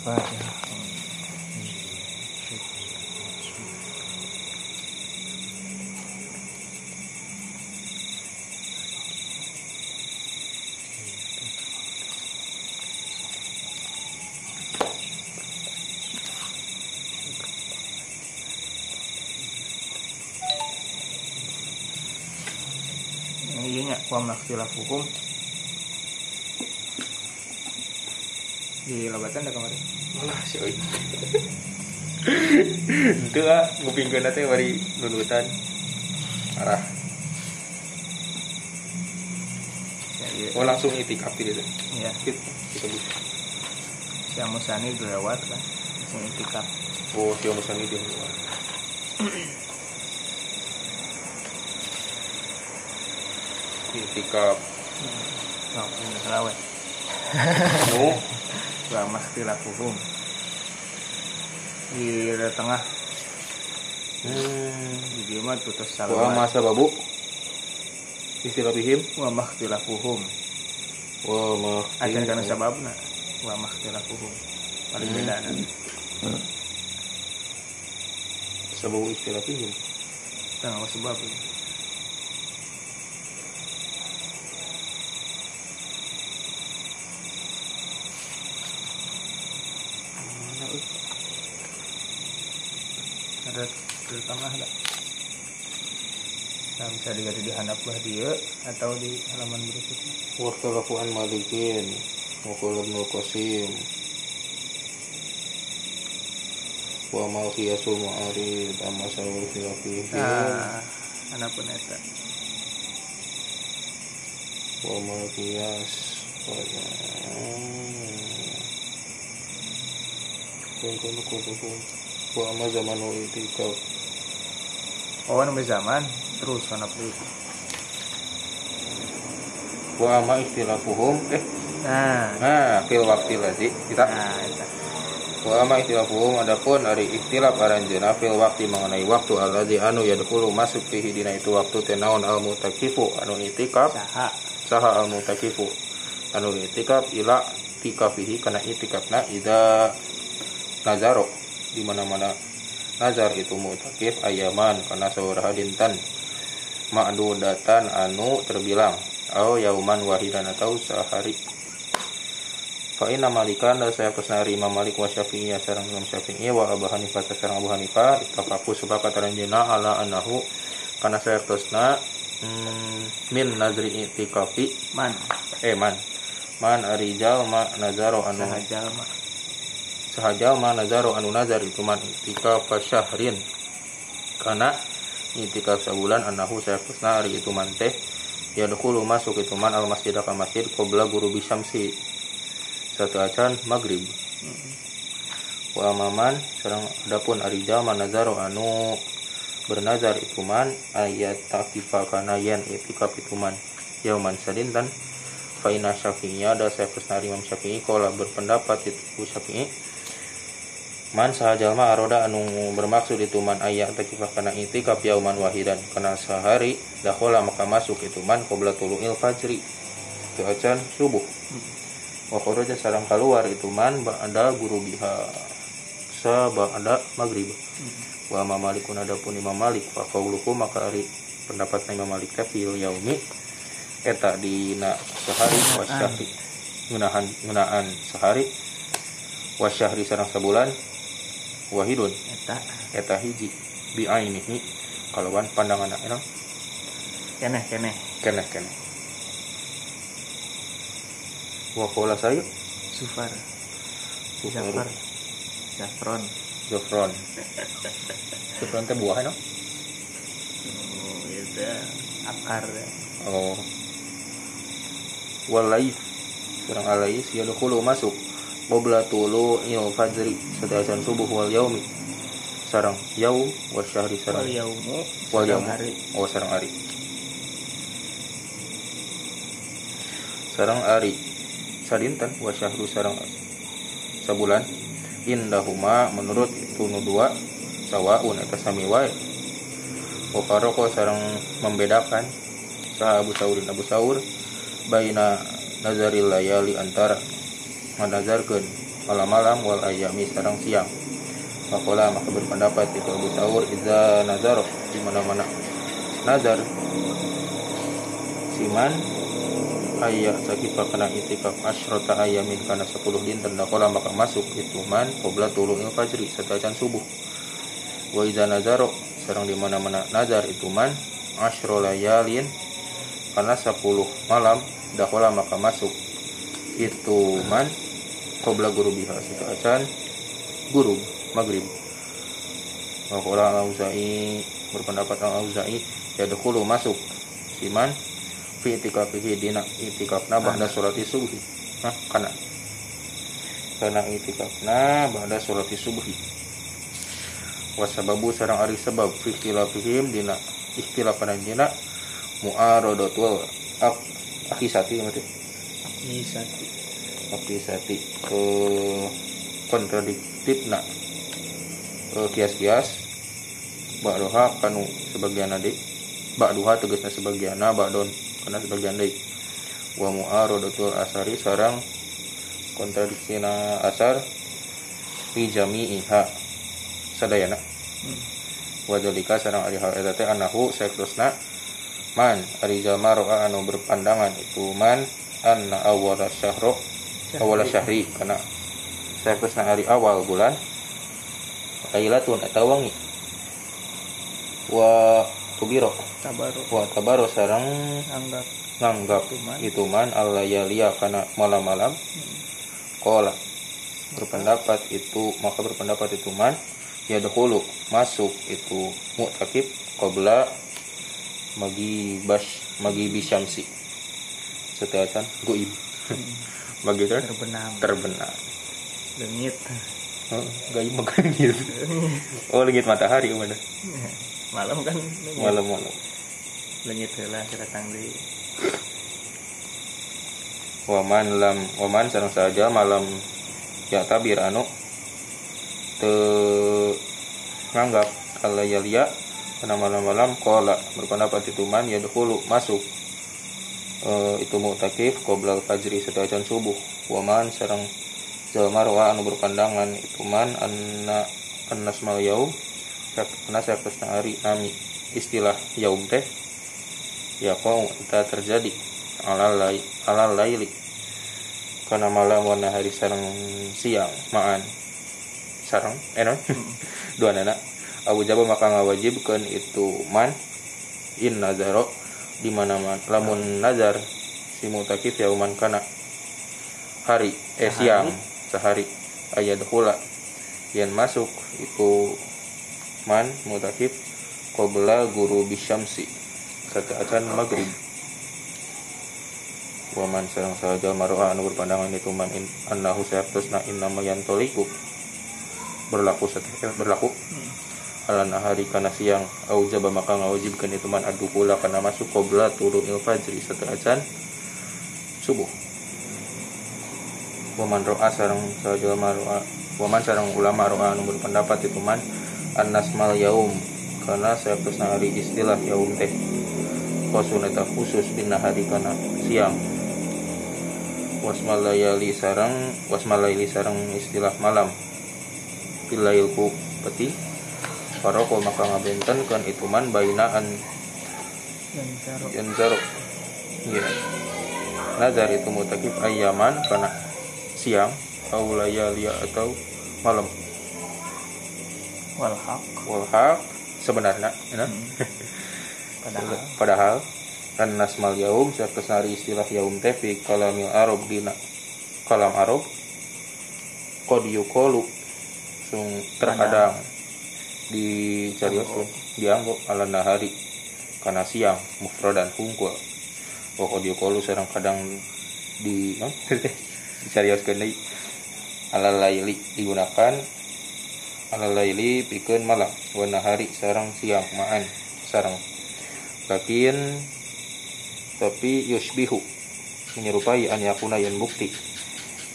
Fatihah. Iya nya wa makhtilafuhum di lobatan dah kemarin. Alah si oi. Itu ah ngupingkeun teh bari nunutan. Arah. Ya, iya. Oh langsung itikaf di itu. ya Kita kita bisa. si Musani lewat kan langsung itikaf Oh, dia musan itu. Itikaf. oh ini selawat Nu, wa makhtilafuhum di tengah hmm, di mah putus wa salawat masa babu. Istilah bihim. wa makhtilafuhum Wa ma. acan kana sababna wa makhtilafuhum paling Hmm. beda kan Sababu istilah bihim. tengah sebab Mana euy? ada di tengah lah nah, bisa diganti di handap bah dia atau di halaman berikutnya Waktu an malikin. Waktu ibnu qasim. Wa mal qiyasul mu'arid amma sababu istilah bihim. nah anak pun eta wa mal qiyas pada kun kun kun kun wa amma zamanu itikaf oh nambah zaman terus anak itu wa amma ikhtilafuhum eh. Nah. Nah fil waqti ladzi kita. Nah eta wa amma ikhtilafuhum adapun ari ikhtilaf aranjeuna fil waqti mengenai waktu alladzi anu yadkhulu masuk fihi dina itu waktu tenaun al mutakifu anu itikaf. Saha. Saha al mutakifu anu itikaf ila tikafihi kana itikafna ida nazaro. Di mana mana nazar itu mutakif ayaman karena sauraha dinten ma'dudatan anu terbilang au yauman wahidan atau sehari. Fa inna malikan da saya pesnari imam malik wa syafi'i sareng imam syafi'i wa abu hanifah sareng abu hanifah ittafaqu sepakat aranjeuna ala annahu kana saya tosna hmm, min nazri itikafi. Man. Eh man. Man arijal ma nazaro anu. Saha jalma sahajal ma nazaro anu nazar itu man itikaf syahrin. Karena itikaf sebulan anahu saya pesna hari itu man teh. Ya dahulu masuk itu man al masjid al masjid qabla guru bisamsi satu acan maghrib. Wa amaman sareng adapun arijal ma nazaro anu bernazar itu man ayat takifa kana yen itikaf itu man yauman sadintan Faina Syafi'iyya ada saya pesnari Imam Syafi'i Kola berpendapat itu Syafi'i Man sahajal aroda anu bermaksud itu man ayat takifah kana itikaf yauman wahidan. Kana sehari dahola maka masuk itu man qabla tulu'il fajri. Itu acan subuh. Wa kharaja sarang keluar itu man ba'da guru biha sa ba'da maghrib. Wa ma malikun adapun imam malik. Wa qauluhu maka ari pendapat imam malik teh fil yaumi. Eta dina sehari wa syahri. Ngunahan ngunaan sehari. Wa syahri sareng sebulan wahidun. Eta. Eta hiji. Bi ainihi. Kalawan pandangan era keneh keneh. Keneh keneh. Wa qala saya? Sufar. Sufar. Jafron Jofron Jofron teh buah no? Oh itu akar oh. Walais. Kurang alais ya dulu masuk qabla tulu il fajri sedaya subuh wal yaumi sarang yaum wa syahri sarang wal yaumu wal sedang yaum hari. Oh sarang ari sarang ari sadinten wa syahru sarang sabulan indahuma menurut itu nu dua sawaun eta sami wae. Wa faraqo sarang membedakan. Sah Abu Saurin Abu Saur baina nazaril layali antara menazarkeun malam-malam wal ayami sarang siang. Makola maka berpendapat itu Abu Tawur Iza nazar di mana-mana. Nazar siman ayat sakifa kena itikaf asyrota ayamin karena 10 dinten dakola maka masuk itu man qobla tulungil fajri setajan subuh. Wa iza nazaro serang di mana-mana. Nazar itu man asyro layalin karena 10 malam dakola maka masuk itu man qobla guru biha setajan guru maghrib. Wakola al-Auza'i berpendapat al-Auza'i ya dahulu masuk siman fi itikafihi dina itikafna ba'da surati subuhi. Nah kana kana itikafna ba'da surati subuhi. Wasababu sarang ari sebab fi ikhtilafihim dina ikhtilafan dina mu'aradatul ak akhisati Isati. akhisati ke kontradiktif nak. Kias-kias. Ba'doha kanu sebagian adik. Ba'duha tegasna sebagianna ba'don kana sebagian deui wa mu'aradatul asari sarang kontradiksina asar fi jami'iha. Sadayana wa dzalika sarang ari hal eta teh anahu sakrusna man ari jalma ro'a anu berpandangan itu man anna awwala syahro awwala syahri kana sakrusna ari awal bulan lailatun atau wangi. Wa kubiro Tabaru. wa tabaro sarang Anggap. nganggap Ituman. itu man Allah yalia karena malam-malam. Kola berpendapat itu maka berpendapat itu man ya dahulu masuk itu mu'takib qabla magi bas magi bisyamsi. Setiasan goib bagi ter Terbenam. terbenam Lengit. oh, gaib makan gitu oh lengit matahari mana Malam kan lengit. malam-malam Lengit heula datang di waman lam waman sareng saja malam ya tabir anu te nganggap kalau ya karena malam-malam kola berpendapat itu man ya dahulu masuk Eh, itu mu'takif qoblal fajri setajan subuh. Waman sareng jalma roa anu berpandangan itu man anna annas mal yaum karena saya hari nami. Istilah yaum teh ya kau tak terjadi. Alal lai alal laili. Karena malam warna hari sarang siang maan. Sarang eh dua anak Abu Jabal maka ngawajibkan itu man in nazaro di mana man lamun nazar si mutakif yauman kana. Hari eh Sehari. siang sehari. Ayat hula yang masuk itu man mutakif qabla guru bisyamsi saat maghrib. Waman sarang sahaja maroha anu berpandangan itu man in, annahu sayartusna innama yantoliku. Berlaku setiap berlaku ala nahari kana siang au jaba maka ngawajibkan itu man adu pula kana masuk qabla turunil fajri saat subuh. Waman ro'a sarang sahaja maroha waman sarang ulama ro'a anu berpendapat itu man annas mal yaum karena sayartusna hari istilah yaum teh. Kosuneta khusus bin nahari kana siang. Wasmalayali sarang wasmalayali sarang istilah malam. Pilailku peti paroko maka ngabenten kan itu man bainaan. Yang taruh yang zaro iya. Nazar itu mutakif ayaman karena siang au layali atau malam. Wal haq. walhaq sebenarnya ya, Hmm. Padahal. Padahal kan nasmal yaum serta sari istilah yaum teh fi kalamil arab dina. Kalam arab qad yuqalu sung terkadang di carioskeun dianggap ala nahari karena siang mufradan hungkul. Wa qad yuqalu sareng kadang di dicarioskeun deui ala laili digunakan ala laili pikeun malam wa nahari sareng siang ma'an sareng lakin tapi yushbihu menyerupai an yakuna yang bukti.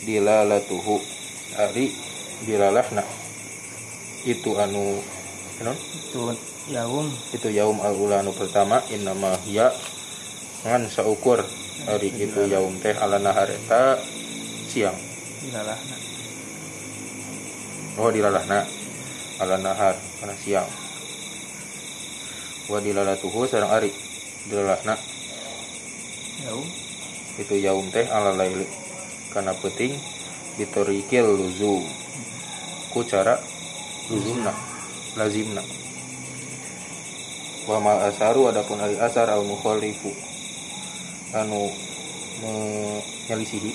Dilalatuhu ari dilalahna. Itu anu non itu yaum itu yaum al ula anu pertama innama hiya ngan saukur hari itu yaum teh ala nahar eta siang. Dilalahna. oh dilalahna ala nahar kana siang. Wa dilalatuhu sareng ari. Dilalahna Yaum. itu yaum teh ala laili. Kana penting ditorikil luzum. Ku cara luzumna lazimna. Wa mal asaru adapun ari asar al mukhalifu. Anu menyelisihi.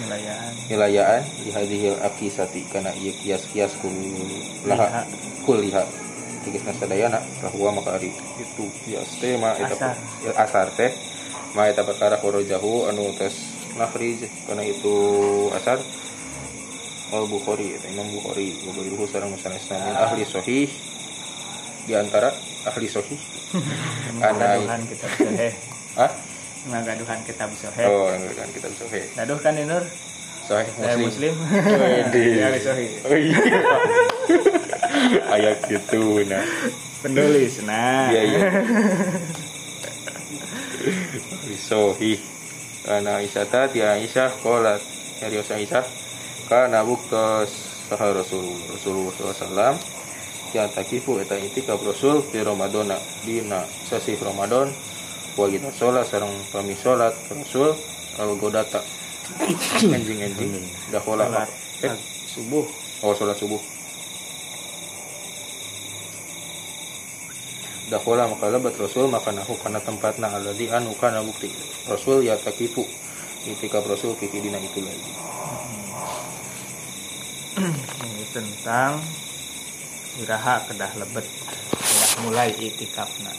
Wilayaan. wilayaan di hadhil akisati kana ieu kias-kias kul laha kul liha tegasna sadayana bahwa maka ari itu kias teh ma eta Asar. ya, asar teh. Ma eta perkara kharajahu anu tes nakhrij kana itu asar al bukhari eta imam bukhari bukhari hu sareng sanesna min ahli sahih di antara ahli sahih Anai. Kita soheh. ah Ngagaduhan kita soheh. oh kan kita sahih Gaduh kan Nur? sahih muslim muslim. Wede. Ya soheh. Oh iya. Ayat gitu nah. Penulis. Nah. Iya iya. Sohi. Karena Aisyah tadi Aisyah kolat Serius Aisyah Karena buktos Saha Rasul Rasulullah SAW Yang takifu eta itikaf Rasul Di Ramadana Dina sesi Ramadan Wa kita sholat Sarang kami sholat Rasul Al godata. Anjing-anjing Dahola Sholat. Eh subuh. Oh sholat subuh. Dakola maka lebat Rasul maka nahu kana tempatna alladhi anu kana bukti. Rasul ya takifu. Itikaf Rasul fi dina itu lagi Ini tentang iraha kedah lebet kedah mulai itikafna.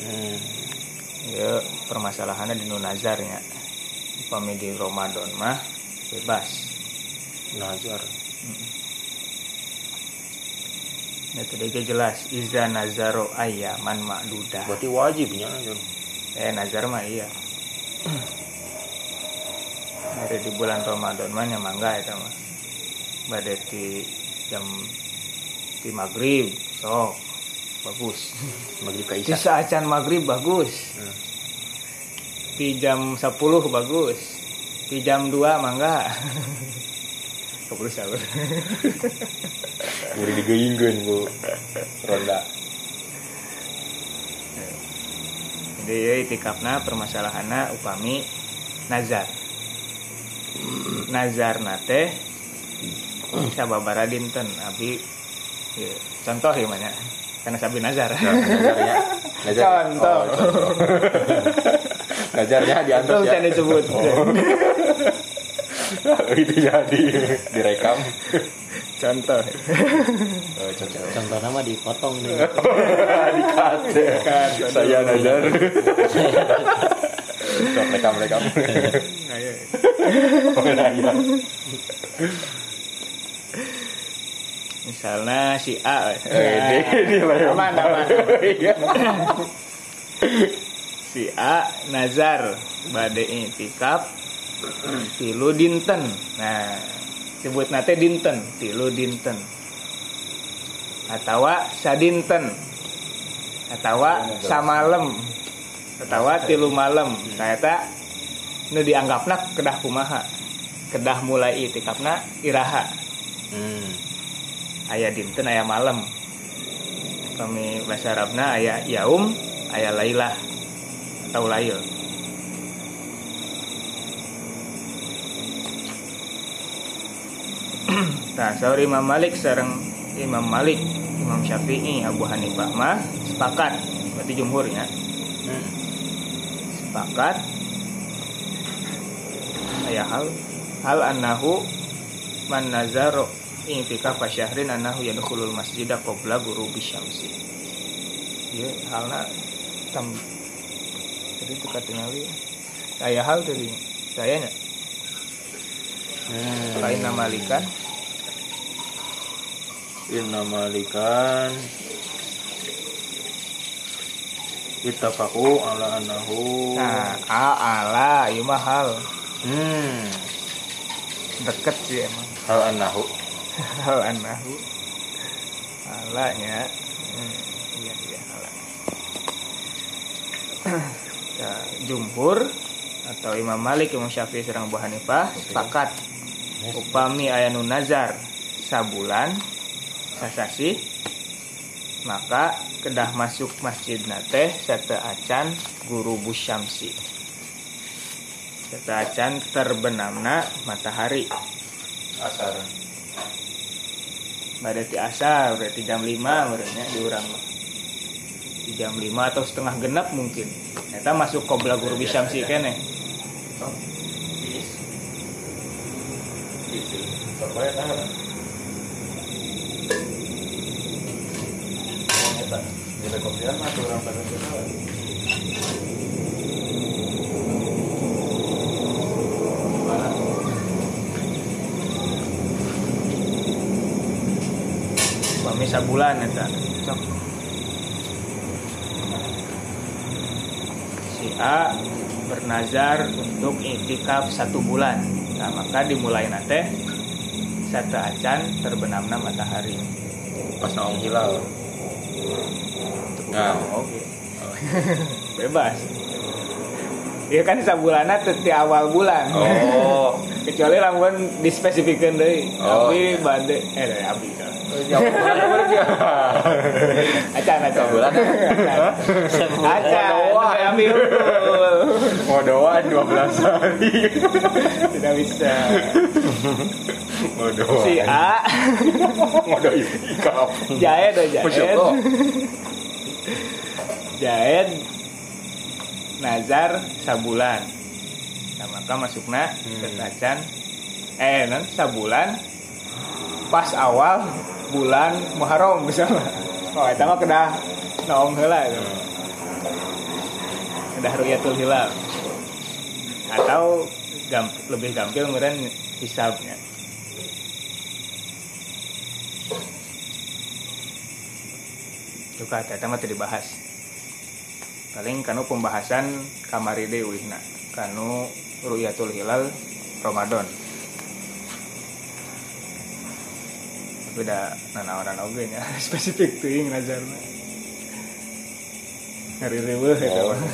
hmm. Ya permasalahannya di nazarnya. Upami di Ramadan mah bebas. nazar Nah, tadi jelas iza nazaro ayaman ma'dudah. berarti wajibnya nazar Eh nazar mah iya. Hari di bulan Ramadan mah nya mangga eta mah. Bade ti jam di maghrib sok bagus. maghrib Di isya saacan maghrib bagus. Hmm. Di jam 10 bagus. Di jam 2 mangga. Keburu sahur. udah digeuyingkeun bu ronda Jadi ya itikafna permasalahanna upami nazar. Nazar nate sababara dinten abi? Ya, contoh ya mana karena sabi nazar. nazarnya nazar Contoh. oh, contoh. Nazarnya diantar ya. saya disebut. Oh, itu jadi direkam. Contoh. oh, contoh. Contoh nama dipotong nih. dikat saya nazar. Rekam rekam. Ayo. oh iya Misalnya si A. Eh, lah yang Aman, aman. Iya. si A nazar bade itikaf tilu dinten nah sebut nate dinten tilu dinten atau sadinten atau samalem atau tilu malam ternyata nu dianggapna kedah kumaha kedah mulai itikafna iraha hmm. Aya dinten aya malam. Kami bahasa Arabna aya yaum aya lailah atau lail. Nah, saur Imam Malik sareng Imam Malik, Imam Syafi'i, Abu Hanifah mah sepakat, berarti jumhurnya Hmm. sepakat. Aya hal hal annahu man nazaro i'tikaf syahrin annahu yadkhulul masjida qabla ghurubi syamsi. Ieu halna tam jadi itu katingali aya hal tadi saya nya Hmm. lain malikan. Inna malikan. Ittafaqu ala annahu. Nah a ala ieu mah hal. Hmm. Deket sih emang. Hal annahu hal annahu alanya hmm, iya iya ala ya, jumhur atau Imam Malik Imam Syafi'i serang Abu Hanifah sepakat. Upami ayanu nazar sabulan sasasi. Maka kedah masuk masjid nate sate acan guru busyamsi. Sate acan terbenamna matahari. Asar berarti asar berarti jam 5 berarti di urang mah. di jam 5 atau setengah genap mungkin kita masuk kobra guru bisyamsi kene bis bis supaya tahan Jadi kopian tuh orang pada Pami sabulan eta. Sok. Si A bernazar untuk itikaf satu bulan. Nah, maka dimulai nate satu acan terbenamna matahari. pas naong hilal Nah, Nah. oke. Bebas. Iya kan sabulana teu ti awal bulan. oh Kecuali lamun dispesifikkan deui. Oh, Abi iya. bade eh dari abi kan. Bulan Acan acan. Sabulan. Acan. Mau doa 12 hari Tidak bisa. mau doa Si A mau doa ikaf Jaed do Jaed. Jaed nazar sabulan. Nah, maka masukna Hmm. eh non sabulan pas awal bulan Muharram misalnya. Oh, eta mah kedah naong heula gitu. Kedah ruyatul hilal. Atau gam- lebih gampil meureun hisabnya. Juga eta mah teu dibahas. Paling kanu pembahasan kamari ulihna. Kanu ruyatul hilal Ramadan. Beda nanawaran oge nya spesifik teuing nazarna ngari riweuh eta Oh. mah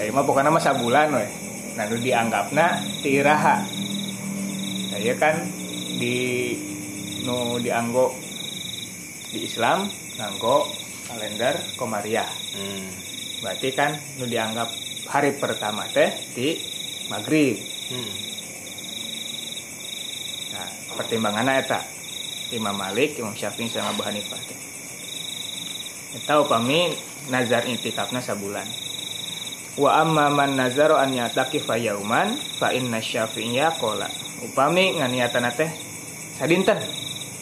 Dari mah pokoknya mah sabulan we. Nah nu dianggapna ti iraha. Nah, ieu kan di nu dianggo di Islam nganggo kalender Komariah. hmm. Berarti kan nu dianggap hari pertama teh di maghrib. Hmm. Nah, pertimbangannya eta Imam Malik, Imam Syafi'i sama Abu Hanifah. Eta upami nazar intikafna sabulan. Wa amma man nazaru an yatakifa yauman fa inna syafi'iyya qala. Upami nganiatan teh sadinten.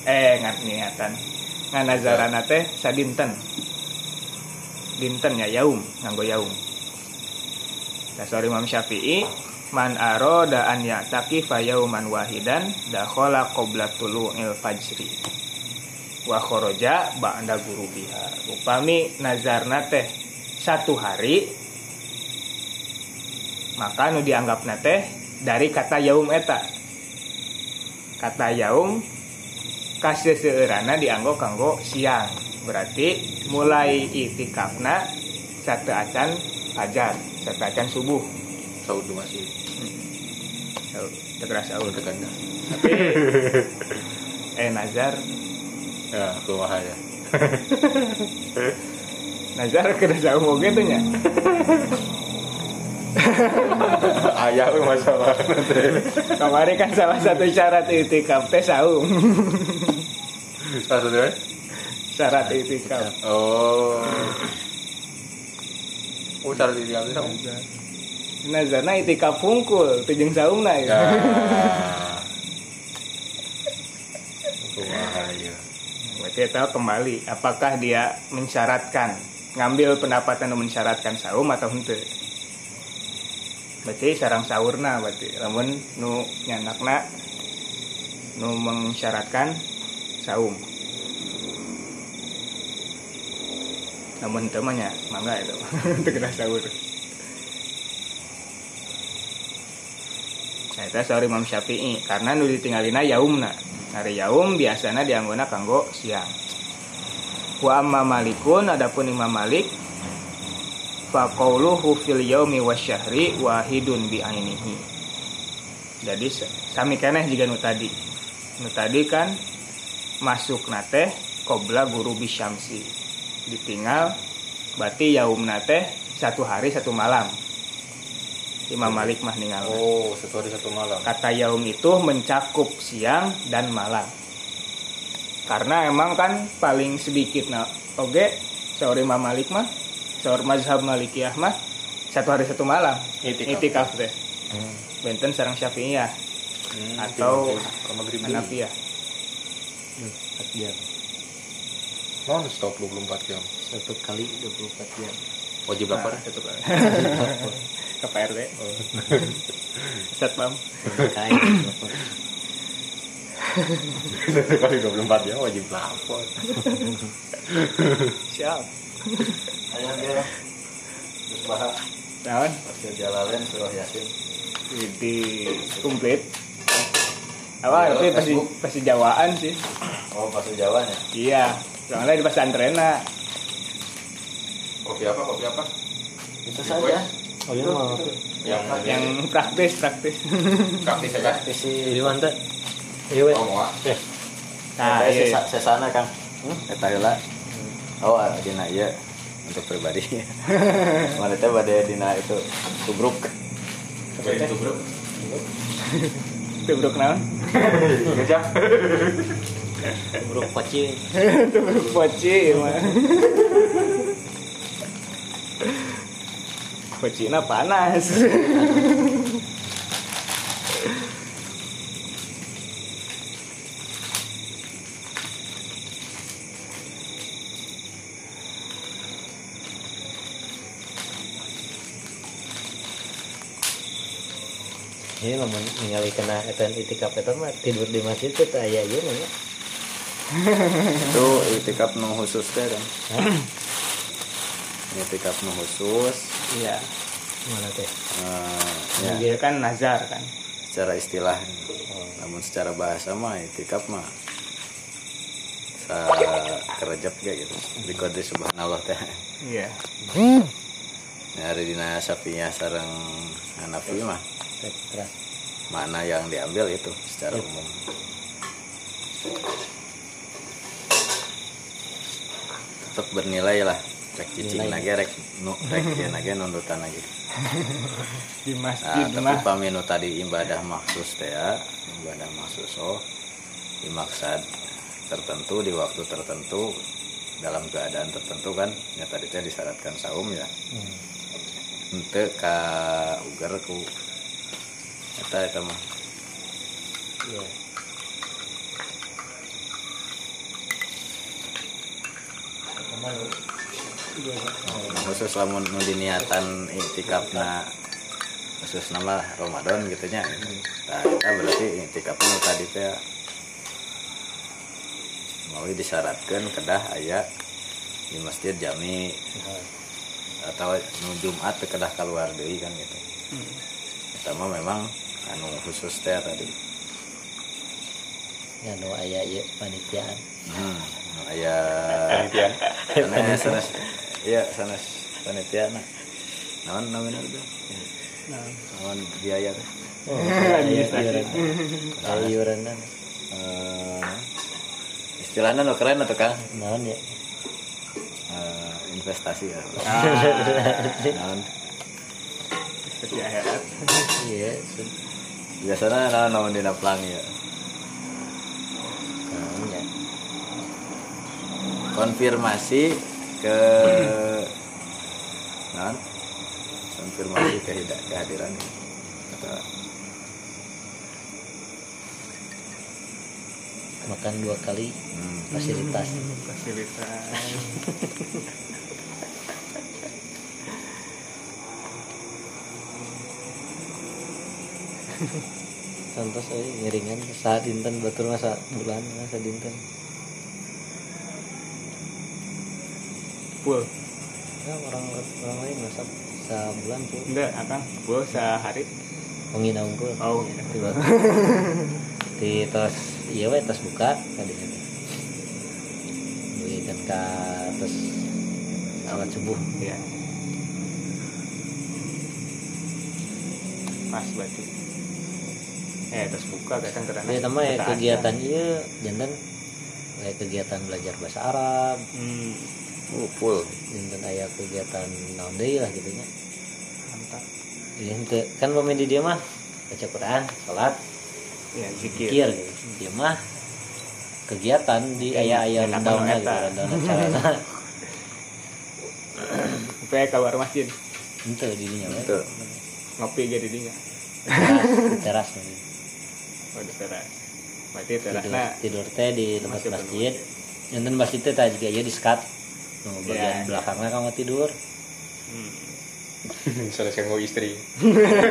Eh nganiatan. Nganazaran teh sadinten. Dinten ya yaum, nganggo yaum. Dasar Imam Syafi'i man aroda an ya'takifa yauman wahidan dakhala qabla tulu'il fajri. Wa kharaja ba'da gurubiha. Upami nazarna teh satu hari maka nu dianggap teh dari kata yaum eta. Kata yaum kaseseueurana dianggo kanggo siang. Berarti mulai itikafna satu acan fajar satu acan subuh Saud masih tegeras sahur teganda tapi eh nazar. Ya kumaha ya nazar kena sahur oge tuh nya? Ayah we masalah kemarin kan salah satu syarat itikaf teh saum. Satu deh syarat itikaf oh. Oh nazarna itikaf fungkul tujung saumna ya ya. Kumaha ya berarti kita kembali apakah dia mensyaratkan ngambil pendapatan mensyaratkan saum atau henteu berarti sarang sahurna berarti. Namun nu nyanakna nu mensyaratkan saum namun henteu mah nya mangga itu. Untuk kena sahur Itu sahur Imam Syafi'i karena nu ditinggalina yaumna. Hari yaum biasanya dianggona kanggo siang. Wa amma malikun adapun Imam Malik fa qauluhu fil yaumi wasyahri wahidun bi ainihi. Jadi sa- sami keneh juga nu tadi. nu tadi kan masuk nate kobla guru bisyamsi ditinggal berarti yaum nate satu hari satu malam Imam Malik mah ningal Oh, satu hari satu malam. kata yaum itu mencakup siang dan malam karena emang kan paling sedikit nah oke seorang Imam Malik mah seorang mazhab Malikiyah mah satu hari satu malam Itikaf. itikaf teh Hmm. benten sarang Syafi'iyah Hmm, atau. Hanafiyah jam. Non stop 24 jam. Satu kali 24 jam. Wajib Nah, lapar. satu kali ke PRT Satpam Kain. lapor. Satu kali 24 jam wajib lapar. siap Ayo dia. Terus bahas. naon Pasir Jalalain surah Yasin. di komplit apa tapi pasti pasti jawaan sih Oh, pasir Jawanya. iya soalnya di pesantren nah Kopi apa? Kopi apa? Itu saja. Oh iya mau. Yang yang praktis praktis praktis aja. Isi di mana? Iya, we. Oh, mau ah. nah iya. sesa- sesana Kang. Eta heula. Oh, dina ieu untuk pribadi. Mana teh bade dina itu tubruk. Bro. tubruk naon Gajah. Tubruk poci. tubruk poci mah pocina panas Ini lamun ningali kena etan itikaf eta mah tidur di masjid teh teu aya ieu mah. itu itikaf nu khusus teh kan itikaf nu khusus. Iya. Mana teh? eh, ya. dia kan nazar kan? Secara istilah. Namun secara bahasa mah itikaf mah sa kerejep kayak gitu. Bikode subhanallah teh. Iya. Ya, hari dina sapinya sareng hanafi mah. Mana yang diambil itu secara umum. Tetap bernilai lah rek cicing nage rek nu rek ieu nage nundutan lagi di Nah, masjid tapi mah paminu tadi ibadah maksus teh ya, ibadah maksus oh dimaksad tertentu di waktu tertentu dalam keadaan tertentu kan ya tadi teh disyaratkan saum ya Hmm. ente ka ugar ku eta eta mah Iya. Ke mana? Khusus lamun diniatan iktikafna khusus nama Ramadan gitu nya. Nah eta berarti iktikafna nu tadi teh mau disyaratkan kedah aya di masjid jami. Atau nu Jumat teh kedah keluar deui kan gitu. Eta mah memang anu khusus teh tadi. Ya nu aya ieu panitiaan. hmm nu aya Panitia. Sana sanes iya sanes panitia na naon namanya itu? Naon? Biaya teh iuran. Iuran Eh, istilahnya nu keren atau kang Naon ya? Eh, investasi ya. Ah, naon? Seperti akhirat Iya, biasanya naon naon dina pelangi ya? Ya. konfirmasi ke naon konfirmasi hida- kehadiran atau Makan dua kali hmm, fasilitas. fasilitas Contoh saya ngiringan saat dinten batur masa bulan masa dinten. Full. Ya, orang orang lain masa sebulan tuh enggak. Akan full sehari. Pengina unggul. oh. Tiba di tos iya we tos buka tadi. Beli kan ka tos salat subuh. Iya. Pas batu eh terus buka kan kerana Ini nama ya kegiatan iya jantan kayak kegiatan belajar bahasa Arab, hmm, full jantan aya kegiatan naon deui lah gitu nya. mantap Iya henteu kan pemain di dia mah baca Quran, salat, ya zikir zikir gitu. Dia mah kegiatan di aya-aya enakan rundown eta. gitu, rundown carana. supaya keluar masjid Henteu di dinya we. Henteu. ngopi aja di dinya Teras, teras. we. oh di teras berarti Tidur, terasnya tidur teh di tempat masjid. Jantan masjid teh tadi juga di sekat. Nu Ya, bagian belakangnya kamu tidur. hmm, Salah kanggo istri.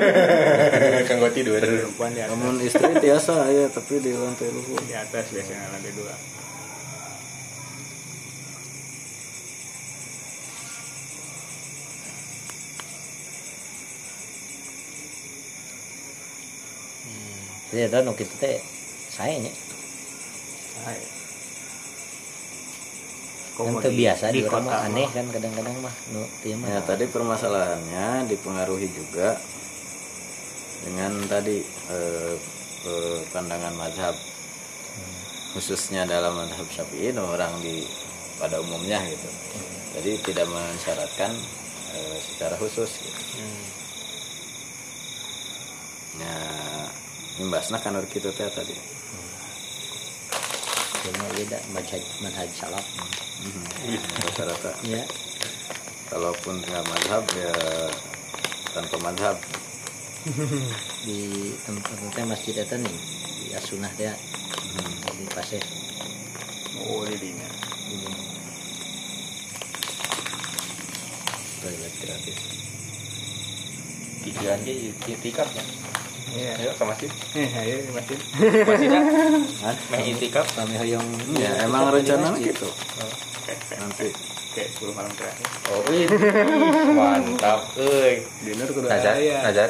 kanggo tidur. perempuan di atas namun istri tiasa ya tapi di lantai luhur di atas biasanya lantai dua Jadi ada nu teh saya nya. Hai. Kan teu biasa di kota orang mah aneh kan kadang-kadang mah nu teu mah. ya tadi permasalahannya dipengaruhi juga dengan tadi eh, eh, pandangan madhab. Khususnya dalam madhab syafi'i no, orang di pada umumnya gitu. Jadi tidak mensyaratkan eh, secara khusus gitu. ya imbasna kan urut kitu teh tadi Cuma ieu da manhaj manhaj salaf. Rata-rata Ya, kalaupun nggak madhab ya tanpa madhab di tempat teh masjid eta nih di asunah teh di pasir. oh di Toilet gratis. Tigaan ge itikaf ya. Iya Ayo ke masjid. eh ayo di masjid Masjid. Main itikaf. Kami hoyong ya Iya, emang masjid. gitu nanti kayak 10 malam terakhir Oh, wih. Mantap euy. dinner kudu Nazar, aya Nazar.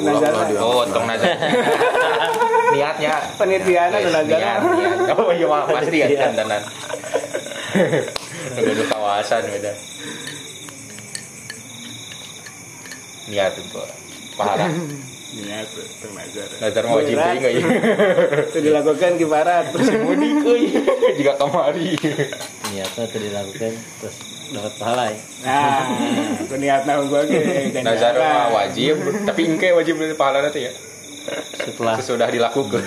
Nazar. Oh, tong Nazar. Niatnya Penitian Guys, anu Nazar. Oh iya mah pasti ya dandanan. Udah kawasan beda. Niat itu pahala. niat nazar Nazar mau deui enggak ya? itu dilakukan kibarat terus Mudik euy. Jika kamari. Niatnya tuh dilakukan terus dapat pahala ya. nah aku niat nang gua ge Nazar mah wajib, tapi engke wajib beli pahala nanti ya. Setelah Sesudah dilakukan.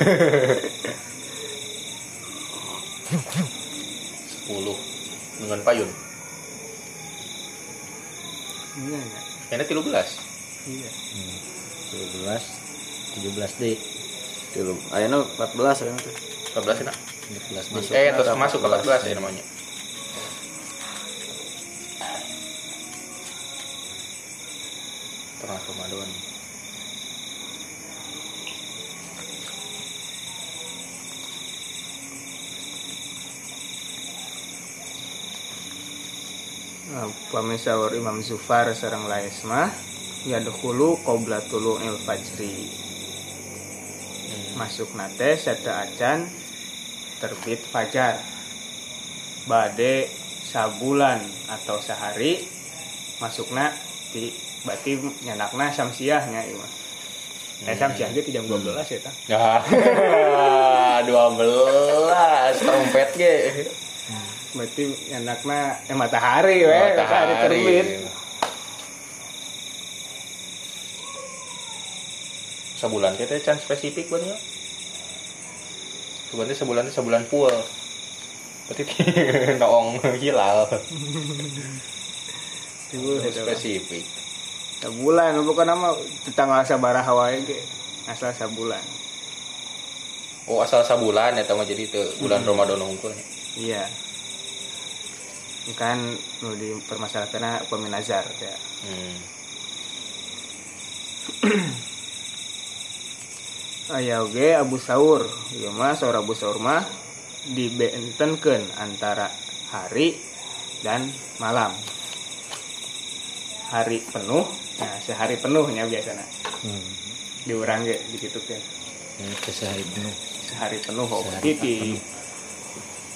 10 dengan payun. iya iya Ini 13. iya 17 17 deh. Tilu. Ayeuna 14 ayeuna teh. 14 enak. 14 masuk. Eh, terus masuk ke 14 ya namanya. Tengah Ramadan. Nah, Pamisawar Imam Zufar sareng laes mah yadkhulu qabla tulu'il fajri. Masuk nate seta acan terbit fajar. Bade sabulan atau sehari masukna di berarti nyanakna samsiahnya ieu mah. Eh samsiah ge ti jam 12 eta. Ya. 12 trompet ge. Berarti nyanakna eh matahari we, matahari terbit. Sebulan kita can spesifik buatnya. Sebulan sebulan sebulan full. Berarti noong hilal. Mah. Spesifik. Sabulan bukan nama tanggal sabaraha wae ge. Asal sabulan. Oh asal sabulan ya mah jadi itu bulan Ramadan unggul. Iya. Kan nu dipermasalahkan peminazar ya. Hmm. Aya oge Abu Saur, ieu mah saur Abu Saur mah dibentenkeun antara hari dan malam. Hari penuh, nah sehari penuhnya biasanya Hmm. diurang ge dititupkeun. Ini ke sehari penuh. Sehari penuh oh, Sehari di penuh.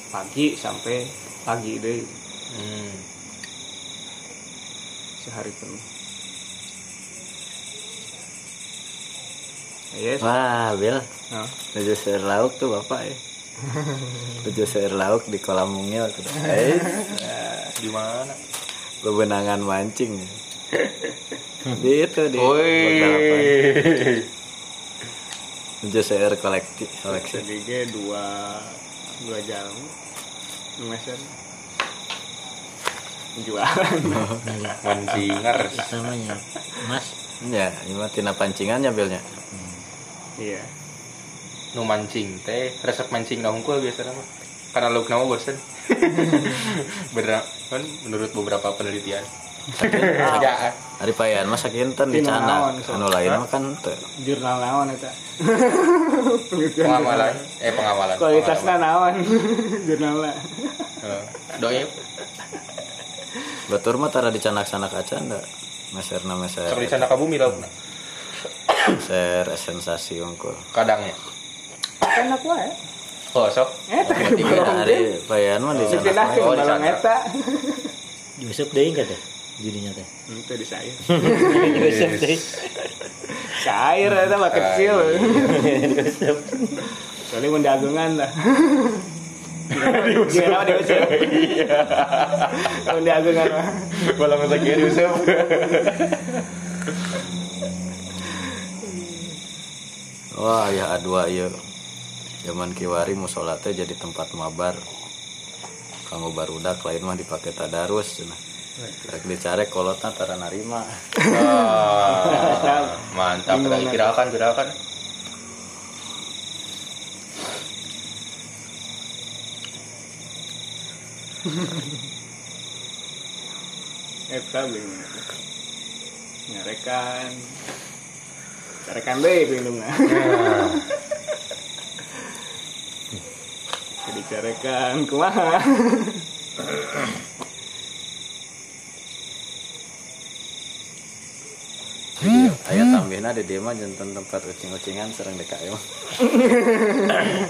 pagi sampai pagi deh Hmm. sehari penuh. Yes. Wah, Bil. Nah, Tujuh seir lauk tuh bapak ya. Tujuh seir lauk di kolam mungil. Eh, Di mana? bebenangan mancing. di itu di. Woi. Tujuh seir kolektif koleksi. Jadi ge dua dua jam meser jualan Mancingar. namanya mas Ya, ini tina pancingannya Bilnya. Iya Nu mancing teh resep mancing nggak hungkul biasa mah. Karena lu nama bosen. Bener kan menurut beberapa penelitian. Ya, Hari payan mah sakinten di so. Anu lain mah kan teu. jurnal naon eta pengamalan eh pengamalan. kualitasnya naon jurnalnya Heeh. Doi Batur mah tara di Canak-canak aja ndak. Meserna meser. seperti sana ka bumi laukna. Meser sensasi unggul. Kadangnya. enak wae Oh, sok. eta Oh, hari payan mah di dipindah ke Oh, di sana. eta Yusuf deh enggak deh jadinya teh itu di saya Yusuf deh cair eta mah kecil Yusuf Soalnya mun dagangan lah. Gimana di usul? Iya. Mun dagangan mah. Malah masa kiri Yusuf. Wah, ya adua ieu. Zaman kiwari musola teh jadi tempat mabar. Kanggo barudak lain mah dipake tadarus cenah. Rek dicarek kolotna tara narima. Ah, mantap lagi gerakan gerakan. Eta bingung. Nyarekan. Nyarekan deh bingungnya. Jadi carekan kumaha? Aya tambihna di dieu mah janten tempat ucing-ucingan sareng DKM. Terlalu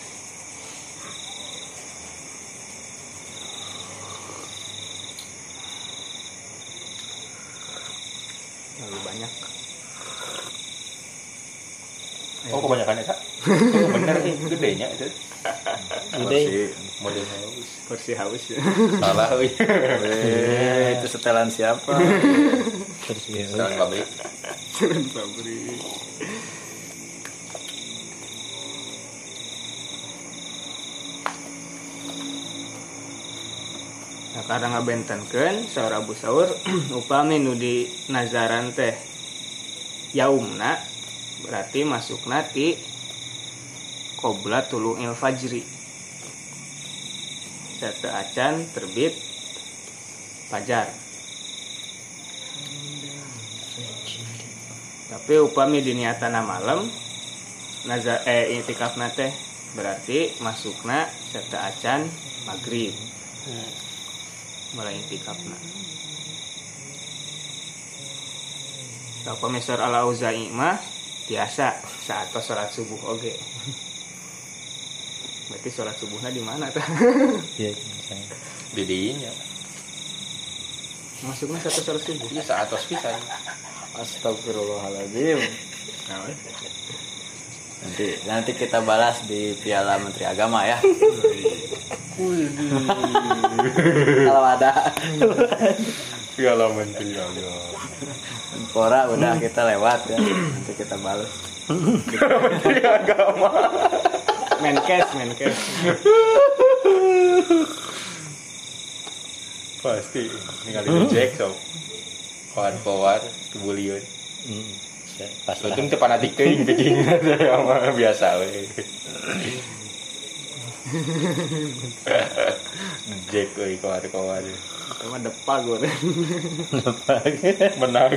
Oh, kebanyakan ya, Kak? Oh, bener sih, gedenya itu. udah Modelnya bagus. Porsi haus. Salah. Eh, itu setelan siapa? Sekarang pabrik. Turun pabrik. Nah, karena ngabentenkeun saur Abu Saur upami nu di nazaran teh yaumna berarti masuk nati qobla tulung il fajri. Sete acan terbit fajar. Tapi upami diniatana malam nazar eh itikaf teh berarti masukna serta acan maghrib. Mulai itikafna. Kalau misal ala uzai mah biasa saat sholat subuh oke berarti sholat subuhnya di mana tuh ya Di dinya. masuknya satu sholat subuh Iya, saat tos pisan. Astagfirullahaladzim. Nanti nanti kita balas di Piala Menteri Agama ya. Kalau ada Piala Menteri Allah. Pora udah kita lewat ya. Nanti kita balas. menkes menkes Pasti ningali Jack sok. Kawan-kawan kebuliun. hmm. pas teu fanatik teuing bikin biasa. Jack euy kawan-kawan. sama depak gue Menang.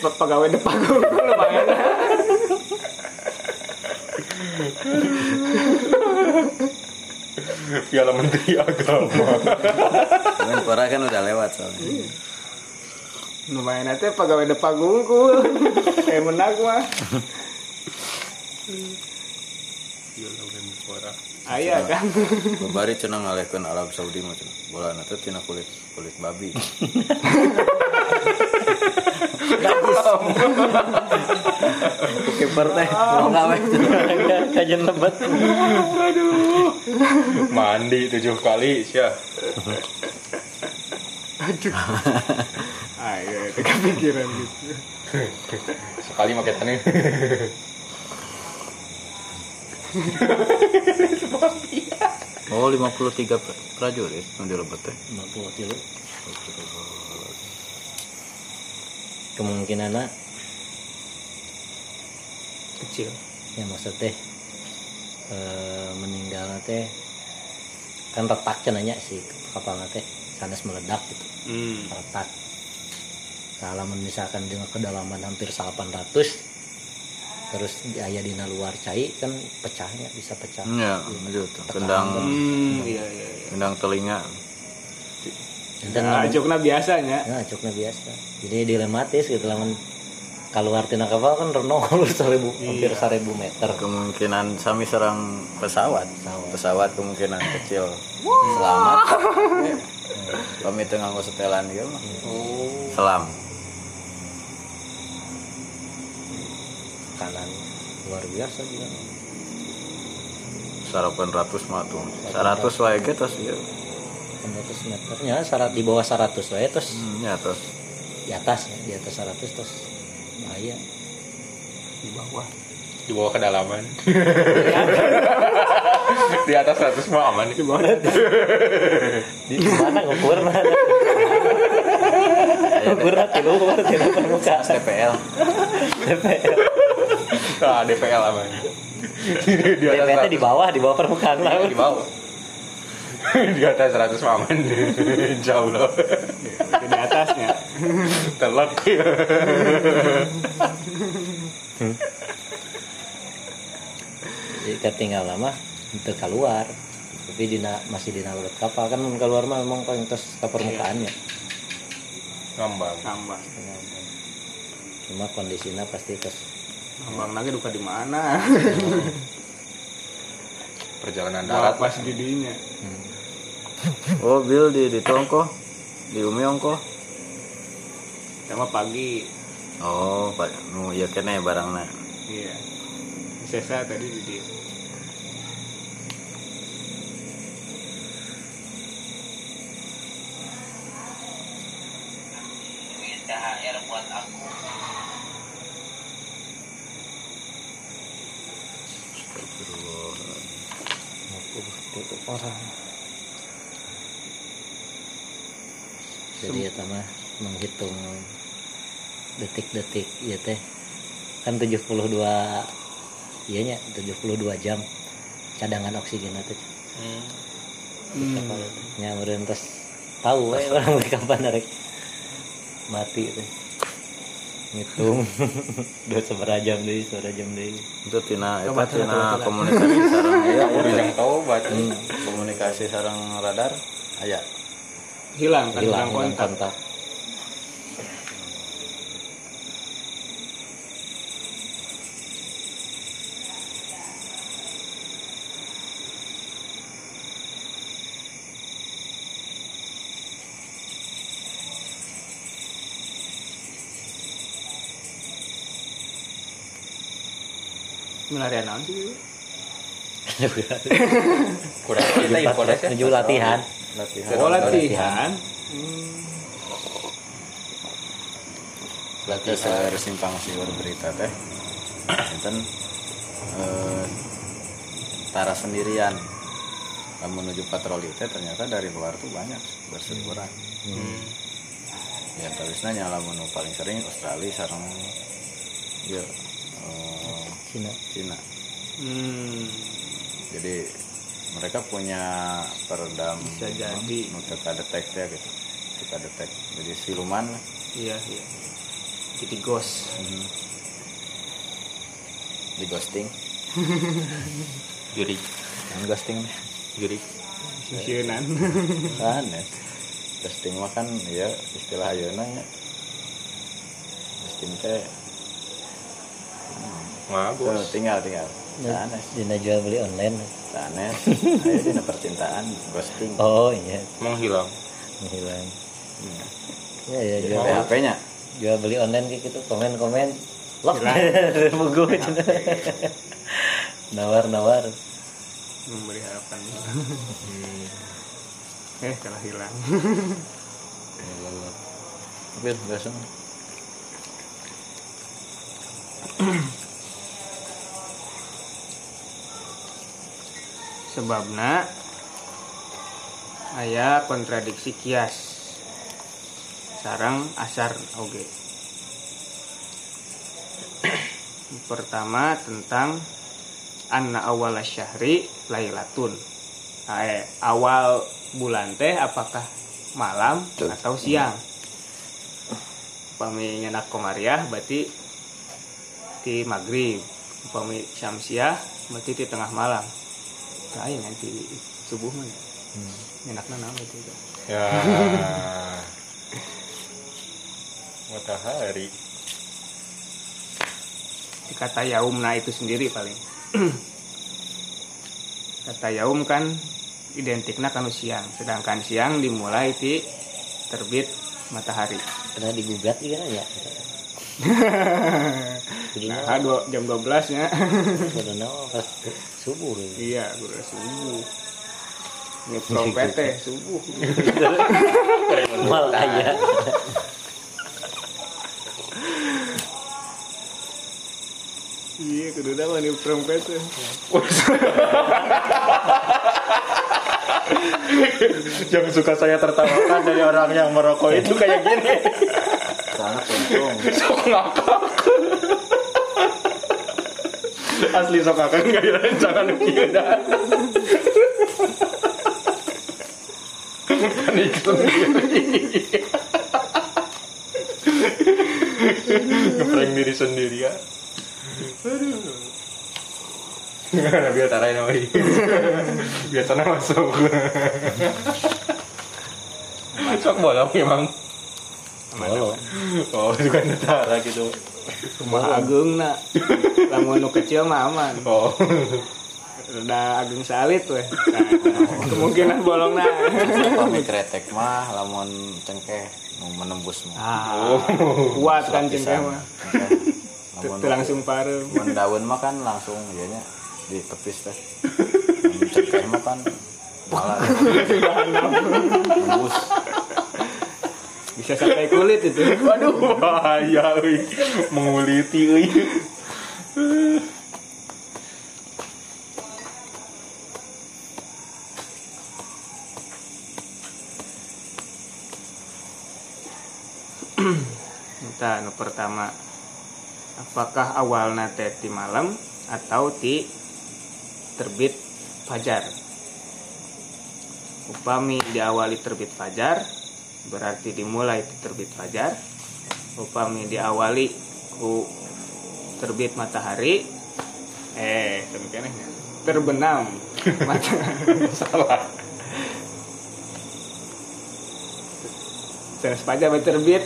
pegawai depak gue lumayan Piala Menteri Agama. Kan Pora kan udah lewat soalnya. lumayan aja pegawai depak gungkul kayak menang mah Piala Menpora. Ayah kan? Babari cenah ngalehkeun Arab Saudi mah cenah. Bola teh tina kulit kulit babi. kiper teh. Mau gawe kajian lebat. Mandi tujuh kali sih. ah iya itu kepikiran gitu. Sekali pakai tanah. oh 53 pra- prajurit yang dilebet teh 50 kilo. Kemungkinan kecil. Ya maksud teh eh, meninggal teh kan retak cenanya si kapal teh sanes meledak gitu. Hmm. retak. Kalau misalkan dengan kedalaman hampir 800 terus ayah dina luar cai kan pecahnya bisa pecah. Ya itu tuh kendang. hmm iya iya iya. Kendang telinga. Dan nah, jokna biasanya. Nah cukupnya biasa. Jadi dilematis gitu lamun keluar tina kapal kan renung seribu hampir seribu meter. Kemungkinan sami serang pesawat. Pesawat. pesawat kemungkinan kecil. Selamat. Kami tengah nganggo setelan gitu mah selam kanan luar biasa juga. Sarapan ratus mah tuh. Seratus wae ge tos ieu 100 meternya syarat di bawah 100 wae terus Hmm, ya di atas ya, di atas 100 terus bahaya. Di bawah. Di bawah kedalaman. Di atas 100 mah aman. di bawah di mana ngukur mana ngukur di luar di luar permukaan TPL DPL Nah, DPL aman. di atas DPL di bawah di bawah permukaan laut di bawah. di atas 100 mah aman. Jauh loh. di atasnya Telak. jadi ketinggal lama untuk keluar tapi dina masih dina laut kapal kan keluar mah memang paling terus ke permukaannya Ngambang. tambah cuma kondisinya pasti terus Bang lagi duka di mana? Perjalanan Darat pas di dinya. oh bil di di tongko di umi ongko Sama pagi. oh pak nu iya kene barangna Iya. Sesa tadi di dia. Itu orang jadi ya mah menghitung detik-detik ya teh. Kan 72 iya nya 72 jam cadangan oksigen itu Hmm. nyamperin terus tahu we orang kapan narek mati teh ngitung. Dua seberapa jam deh seberapa jam deh. Itu tina coba, tina komunikasi sarang. Aya Udah yang tahu baca. Hmm, komunikasi sarang radar. Aya Hilang kan hilang hilang hilang kontak. kontak Melarian naon sih? Kurang kita info deh. menuju latihan. Latihan. Oh latihan. latihan. Saya simpang siur berita teh. Enten eh, tara sendirian. Menuju patroli teh ternyata dari luar tuh banyak berseliweran ya terusnya nyala menu paling sering Australia sarang ya Cina Cina Hmm. jadi mereka punya peredam Bisa jadi. nu teu kadetek teh gitu teu kadetek jadi siluman lah. Iya iya. Jadi ghost. Mhm. di ghosting Juri. kan ghosting Juri. Sisienan. kan ya ghosting mah kan ya istilah ayeuna ya ghosting teh tuh, Mabos. tinggal tinggal. Sanes. dina jual beli online. Sanes. Ayo dina percintaan ghosting. Oh iya. Menghilang. menghilang. Hmm. ya ya jual PHP nya jual beli online kayak gitu komen komen lock Hilang. buku. Nawar nawar memberi harapan. Eh kalah hilang. Tapi biasa. sebabna aya kontradiksi kias. Sarang asar oge. Pertama tentang anna awal syahri lailatun. Eh, awal bulan teh apakah malam atau siang? Upami nyenak komariah berarti di maghrib. Upami syamsiah berarti di tengah malam Kain nanti subuh mah enaknya nama itu ya. Matahari. Kata yaumna itu sendiri paling. Kata yaum kan identiknya kan siang. Sedangkan siang dimulai di terbit matahari. Pernah digugat juga ya nah dua, jam 12 nya karena pas subuh ya. iya udah subuh. Ini trompete subuh. Mal aja iya kudu nih trompete yang suka saya tertawakan dari orang yang merokok itu kayak gini. Soalnya kuntung. sok ngakak. Asli sok ngakak nggak jangan kira panik sendiri ngeprank diri sendiri ya. Aduh biar tarain sama dia. biar sana masuk. Sok bolong emang? Bolong oh itu kan tentara gitu. Rumah agung nak. Lamun nu kecil mah aman. Oh. Udah agung salit weh. Nah, kemungkinan bolong nah Pami kretek mah lamun cengkeh mau menembus mah. ah, kuat kan cengkeh mah. Lamun Teu langsung parem mun daun mah kan langsung ianya ditepis teh. Lamun cengkeh mah kan malah nembus. bisa sampai kulit itu Waduh, bahaya euy. Menguliti euy. Nah, nu pertama apakah awalnya teh di malam atau di terbit fajar. Upami diawali terbit fajar berarti dimulai di terbit fajar. Upami diawali ku terbit matahari. Eh demikian terbenam. Matahari. Salah. terus fajar terbit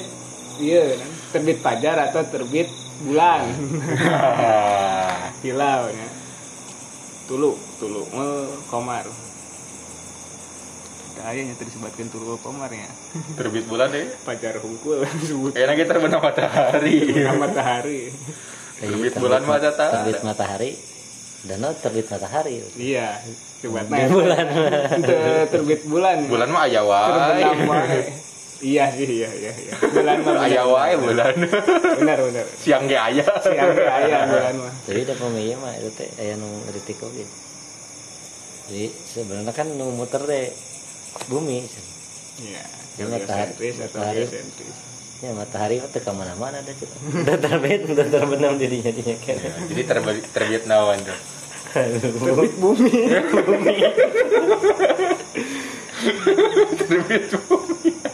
iya kan? terbit fajar atau terbit bulan? Hilau ya tulu tulu eh, komar. Kayaknya tadi disebutkan tulu komar ya. Terbit bulan deh. fajar hungkul disebut. Enak kita terbenam matahari. Terbenam matahari. Terbit bulan mah ada tak? terbit matahari. Danau terbit matahari. Iya coba Terbit bulan. Ter- terbit bulan. Bulan mah aya terbenam iya sih iya iya iya bulan mah benar. Aya wae bulan. benar benar Siang ge aya. siang ge aya bulan mah jadi ada pemilih mah itu teh aya nu kritik oge jadi sebenarnya kan nu muter deh bumi iya Ya, matahari- matahari. ya matahari mah teu ke mana-mana ada cita udah terbit udah terbenam dirinya dinya kan Ya, Jadi terbit terbit naon tuh. terbit bumi bumi.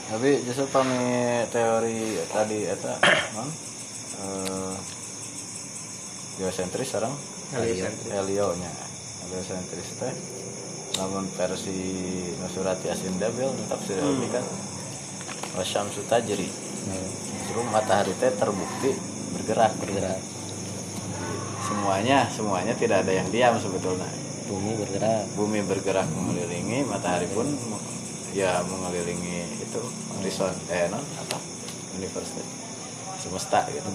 Tapi justru pami teori tadi eta non eh geosentris sekarang. Helio nya. Heliocentris teh namun versi Nusurat Yasin Dabil tafsir Hmm. kan Wasyamsu tajri. Justru matahari teh terbukti bergerak bergerak semuanya semuanya tidak ada yang diam sebetulnya bumi bergerak. Bumi bergerak mengelilingi matahari pun ya mengelilingi itu horizon eh non apa? Universe teh. semesta gitu.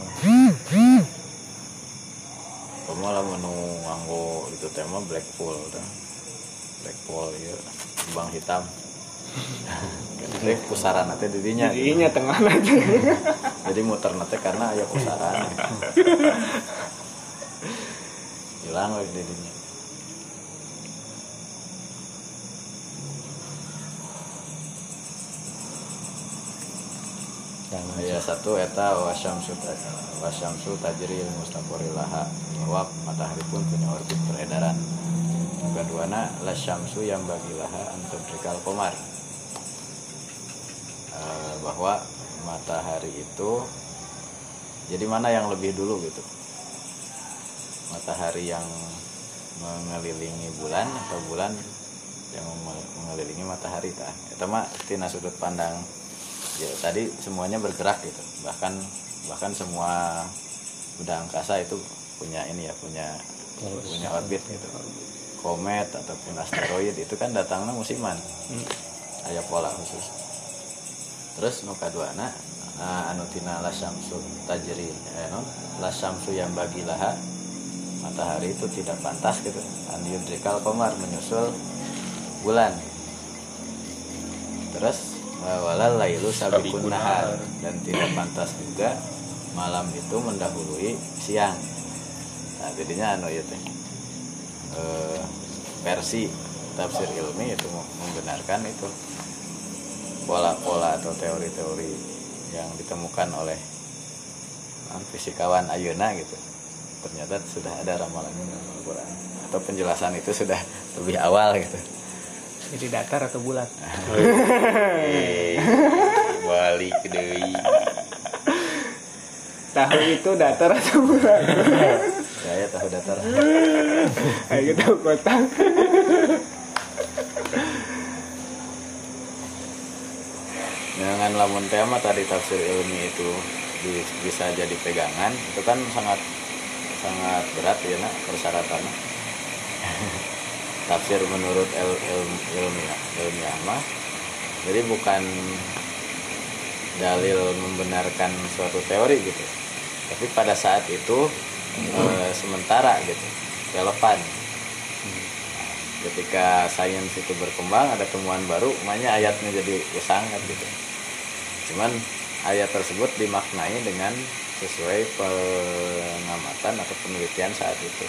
Kamu lah menu nganggo itu tema Blackpool tah. Blackpool ya lubang hitam. Jadi pusaran nanti didinya Jadinya tengah nanti. jadi muter nanti karena ya pusaran. Hilang wes didinya Jangan ya satu eta wasyamsu wasyamsu tajri mustaqorilaha bahwa matahari pun punya orbit peredaran. Yang kedua la syamsu yang bagilaha antudrikal komar. Eh, bahwa matahari itu jadi mana yang lebih dulu gitu? Matahari yang mengelilingi bulan atau bulan yang menge- mengelilingi matahari tah? Itu mah tina sudut pandang ya tadi semuanya bergerak gitu. Bahkan bahkan semua benda angkasa itu punya ini ya punya punya orbit gitu. Komet ataupun asteroid itu kan datangnya musiman. Aya pola khusus. Terus nu kadua nah, anu tina la syamsu tajri eh, non la syamsu yang bagilaha matahari itu tidak pantas gitu. An yudrikal komar menyusul bulan. Terus walal lailu sabikun nahar. dan tidak pantas juga malam itu mendahului siang. Nah jadinya anu ya teh eh, versi tafsir ilmi itu membenarkan itu. Pola-pola atau teori-teori yang ditemukan oleh ah, fisikawan Ayuna gitu. Ternyata sudah ada ramalannya dalam Al-Quran. Atau penjelasan itu sudah lebih awal gitu Jadi datar atau bulat? balik deui Tahu itu datar atau bulat? ya ya tahu datar Ayo kita kotak. dengan lamun tema tadi tafsir ilmi itu bi- bisa jadi pegangan itu kan sangat sangat berat ya nak persyaratannya tafsir menurut il, il- ilmiah ilmiah mah jadi bukan dalil membenarkan suatu teori gitu. Tapi pada saat itu eh, sementara gitu relevan. Ketika sains itu berkembang ada temuan baru makanya ayatnya jadi usang kan gitu. Cuman ayat tersebut dimaknai dengan sesuai pengamatan atau penelitian saat itu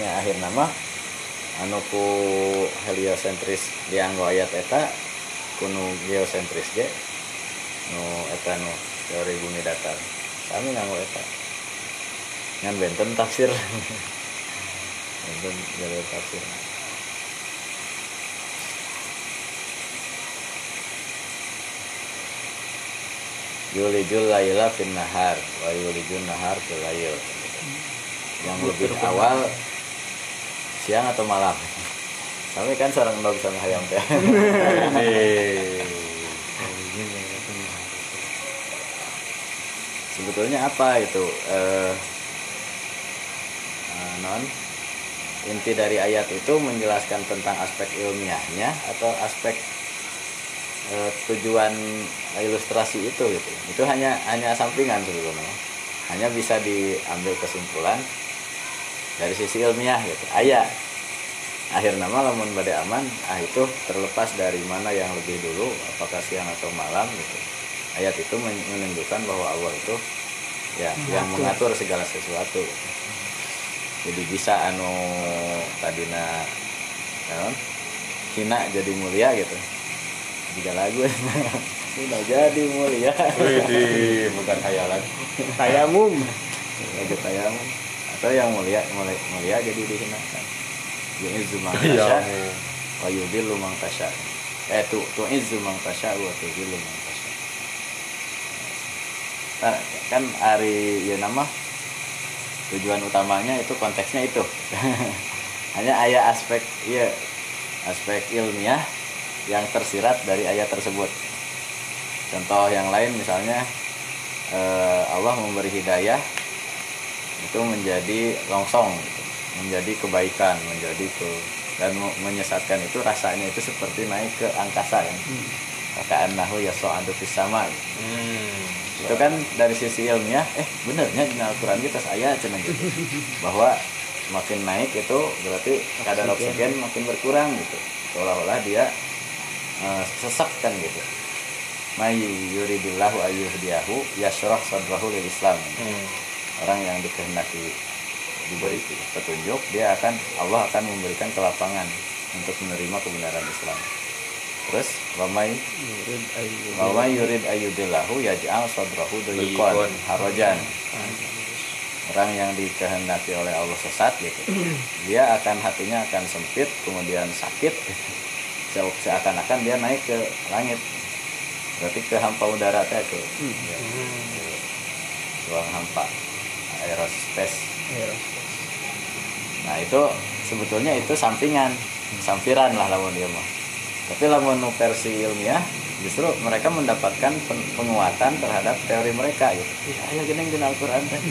ya akhir nama anu ku heliosentris dianggo ayat eta kuno geosentris ge nu eta nu teori bumi datar. Kami nganggo eta. Ngan benten tafsir. Benten jalur tafsir. Yulijul laila fin nahar wa yulijul nahar fil yang lebih awal siang atau malam? Kami kan seorang dog sama hayam teh. Sebetulnya apa itu? Eh, eh, non? Inti dari ayat itu menjelaskan tentang aspek ilmiahnya atau aspek eh, tujuan ilustrasi itu gitu. Itu hanya hanya sampingan sebetulnya. Hanya bisa diambil kesimpulan dari sisi ilmiah gitu. Ayat akhir nama lamun badai aman. Ah itu terlepas dari mana yang lebih dulu apakah siang atau malam gitu. Ayat itu men- menunjukkan bahwa Allah itu ya yang mengatur. segala sesuatu. Jadi bisa anu tadina naon, hina jadi mulia gitu. Jika lagu. Sudah jadi mulia. Widih, bukan hayalan. Tayamum. lagu tayamum atau yang mulia mulia, mulia jadi dihinakan yu'izzu man ya tasya wa yudhillu man tasya eh tu tu'izzu man tasya wa tudhillu man tasya Nah, kan hari ya nama tujuan utamanya itu konteksnya itu. Hanya ayat aspek iya aspek ilmiah yang tersirat dari ayat tersebut. Contoh yang lain misalnya eh, Allah memberi hidayah itu menjadi longsong gitu. menjadi kebaikan menjadi ke dan me- menyesatkan itu rasanya itu seperti naik ke angkasa kan kakak nahu ya so'adu fis sama. Hmm. itu kan dari sisi ilmiah eh benernya di Al-Quran kita saya cina gitu. Bahwa makin naik itu berarti kadar oksigen. makin berkurang gitu. Seolah-olah dia eh, sesak kan gitu. May yuridillahu ayyuhdiyahu yashrah sadrahu lil islam. Hmm. Orang yang dikehendaki diberi petunjuk dia akan Allah akan memberikan kelapangan untuk menerima kebenaran Islam. Terus wamai wamai yurid ayyudillahu yaj'al sadrahu Dayyiqan. harajan. Orang yang dikehendaki oleh Allah sesat gitu dia akan hatinya akan sempit kemudian sakit. Se- seakan-akan dia naik ke langit. Berarti ke hampa udara teh ya, ke ruang hampa aerospace. Nah itu sebetulnya itu sampingan sampiran lah lamun dia mah. Tapi lamun versi ilmiah justru mereka mendapatkan pen- penguatan terhadap teori mereka gitu. Iya aya gini di Al-Quran teh.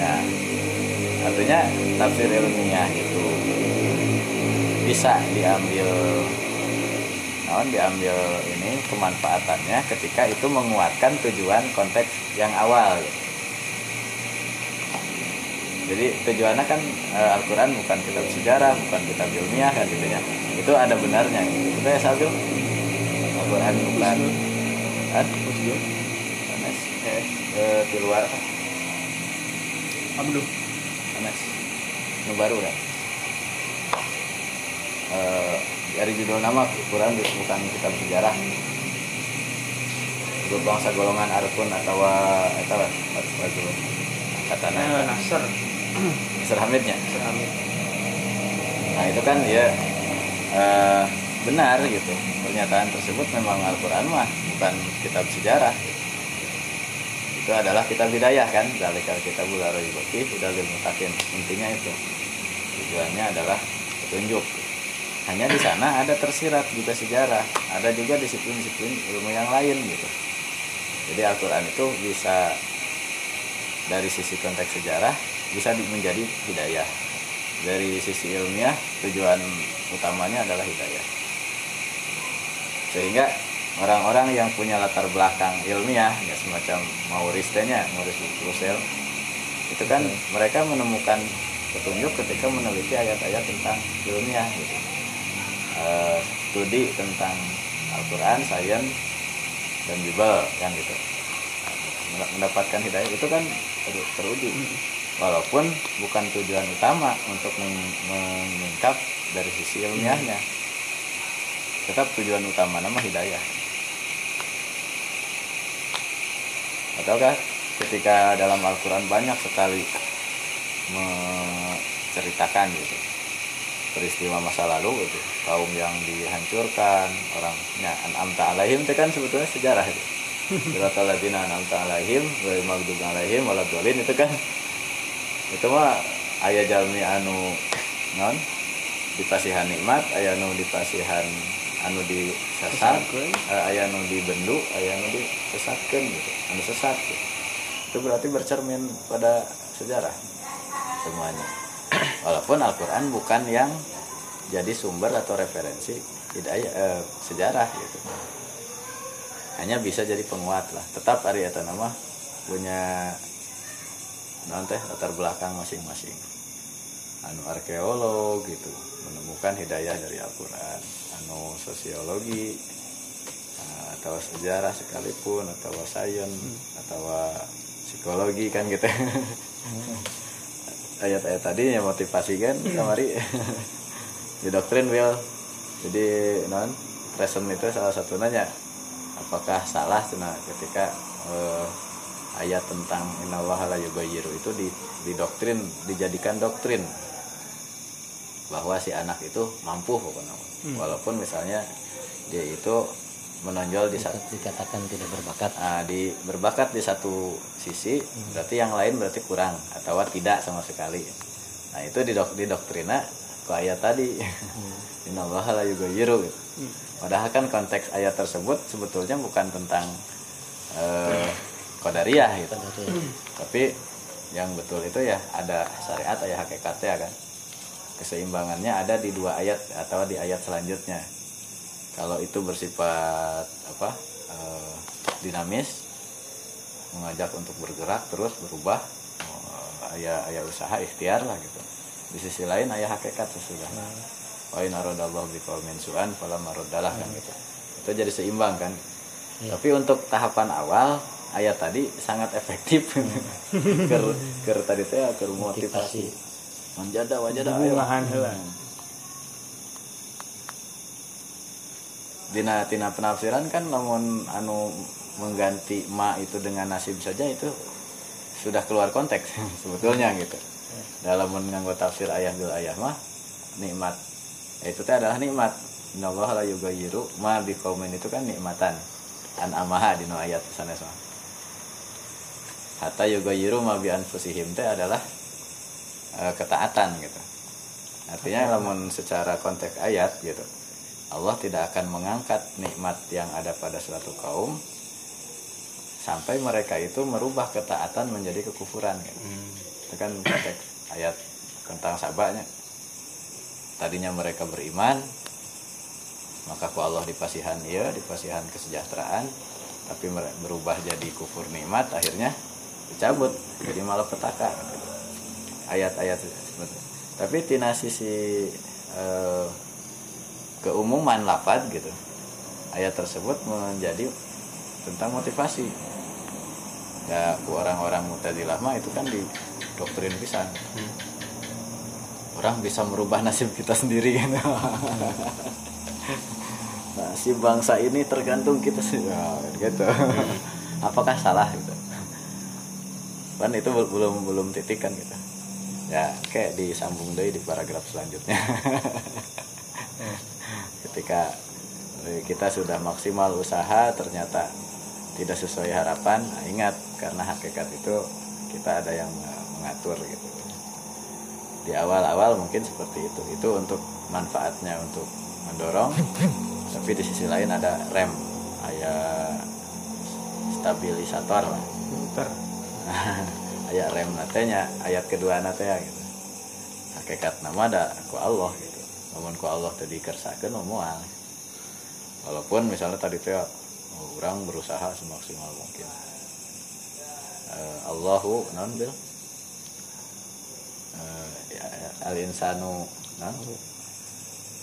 Nah artinya tafsir ilmiah itu bisa diambil naon diambil ini kemanfaatannya ketika itu menguatkan tujuan konteks yang awal gitu. Jadi tujuannya kan eh, Al-Quran bukan kitab sejarah bukan kitab ilmiah kan gitu ya. Itu ada benarnya gitu. Itu ya Sabil Al-Quran bukan. Kan Anas eh, eh, di luar. Abdul Anas nu baru kan? Eh, dari judul nama Quran bukan kitab sejarah. Bangsa golongan Arkun atau atau atau katanya Eh, Nasr Mr. Hamidnya Hamid. Nah itu kan dia eh, benar gitu. Pernyataan tersebut memang Al-Quran mah bukan kitab sejarah. Itu adalah kitab hidayah kan? Dalikal kita bular ibaki dalil mutakin intinya itu. Tujuannya adalah petunjuk. Hanya di sana ada tersirat juga sejarah. Ada juga disiplin-disiplin ilmu yang lain gitu. Jadi Al-Quran itu bisa dari sisi konteks sejarah bisa di- menjadi hidayah. Dari sisi ilmiah tujuan utamanya adalah hidayah. Sehingga orang-orang yang punya latar belakang ilmiah ya semacam Maurice nya Maurice Russell itu kan mereka menemukan petunjuk ketika meneliti ayat-ayat tentang ilmiah gitu. Eh, studi tentang Al-Quran, sains dan Bible kan gitu. Mendapatkan hidayah itu kan ter- teruji walaupun bukan tujuan utama untuk mengungkap dari sisi ilmiahnya. Tetap tujuan utama nama hidayah. Ataukah ketika dalam Al-Quran banyak sekali menceritakan gitu peristiwa masa lalu gitu kaum yang dihancurkan orangnya an'amta alaihim itu kan sebetulnya sejarah itu. Siratal ladzina an'amta alaihim wa alaihim waladhdallin itu kan itu mah aya jalmi anu non dipasihan nikmat aya anu dipasihan anu disesat eh, aya anu dibendu aya anu disesatkeun gitu anu sesat gitu. itu berarti bercermin pada sejarah semuanya. Walaupun Al-Quran bukan yang jadi sumber atau referensi hidayah eh, sejarah gitu. Hanya bisa jadi penguat lah. Tetap hari eta nama punya non teh latar belakang masing-masing. Anu arkeolog gitu menemukan hidayah dari Al-Quran. Anu sosiologi eh, atau sejarah sekalipun atau sains atau psikologi kan gitu. Ayat-ayat tadi yang motivasi kan kamari di doktrin will jadi non present itu salah satu nanya apakah salah? Cina ketika eh, ayat tentang innallaha la yughayyiru. Itu di, di doktrin dijadikan doktrin. Bahwa si anak itu mampu pokoknya. Walaupun misalnya dia itu menonjol di satu dikatakan tidak berbakat. Ah, di berbakat di satu sisi berarti yang lain berarti kurang atau tidak sama sekali. Nah itu di dok di doktrina ke ayat tadi. Innallaha la yughayyiru. Gitu. padahal kan konteks ayat tersebut sebetulnya bukan tentang eh, qadariyah gitu. Tapi yang betul itu ya ada syariat ya hakikatnya kan. Keseimbangannya ada di dua ayat atau di ayat selanjutnya. Kalau itu bersifat apa eh, dinamis mengajak untuk bergerak terus berubah eh, ayah ayah usaha ikhtiar lah gitu. Di sisi lain ayah hakikat sesudah. Wa in aradallahu biqaumin su'an fala kan. Gitu. Itu jadi seimbang kan. Tapi untuk tahapan awal ayat tadi sangat efektif. Ker ker tadi teh ker motivasi. Manjada wajada ayo dina tina penafsiran kan namun anu mengganti ma itu dengan nasib saja itu sudah keluar konteks sebetulnya gitu. Dalam menganggo tafsir ayah bil ayah mah nikmat. Ya, itu teh adalah nikmat. Innallaha la yughayyiru ma biqaumin. Itu kan nikmatan. An amaha di nu ayat sanes mah hatta yughayyiru ma bi anfusihim teh adalah eh, ketaatan gitu. Artinya lamun secara konteks ayat gitu Allah tidak akan mengangkat nikmat yang ada pada suatu kaum sampai mereka itu merubah ketaatan menjadi kekufuran gitu. itu kan konteks ayat tentang sabaknya tadinya mereka beriman maka ku Allah dipasihan iya dipasihan kesejahteraan tapi berubah jadi kufur nikmat akhirnya dicabut jadi malapetaka ayat-ayat seperti itu. tapi tina sisi eh, keumuman lapad gitu ayat tersebut menjadi tentang motivasi. Ya orang-orang mutazilah mah itu kan di doktrin pisan orang bisa merubah nasib kita sendiri gitu. Nasib bangsa ini tergantung kita sih ya, gitu. Apakah salah gitu kan itu bel- belum belum titik kan gitu. Ya kayak disambung deh di paragraf selanjutnya. Ketika eh, kita sudah maksimal usaha ternyata tidak sesuai harapan nah, ingat karena hakikat itu kita ada yang eh, mengatur gitu. Di awal-awal mungkin seperti itu. Itu untuk manfaatnya untuk mendorong tapi di sisi lain ada rem ayah stabilisator lah. ayat rem natenya ayat kedua natenya gitu. Hakikat nama ada ku Allah gitu. Namun ku Allah tadi kersakan moal walaupun misalnya tadi teh oh, orang berusaha semaksimal mungkin. Eh, Allahu non bil? Eh, ya, al insanu non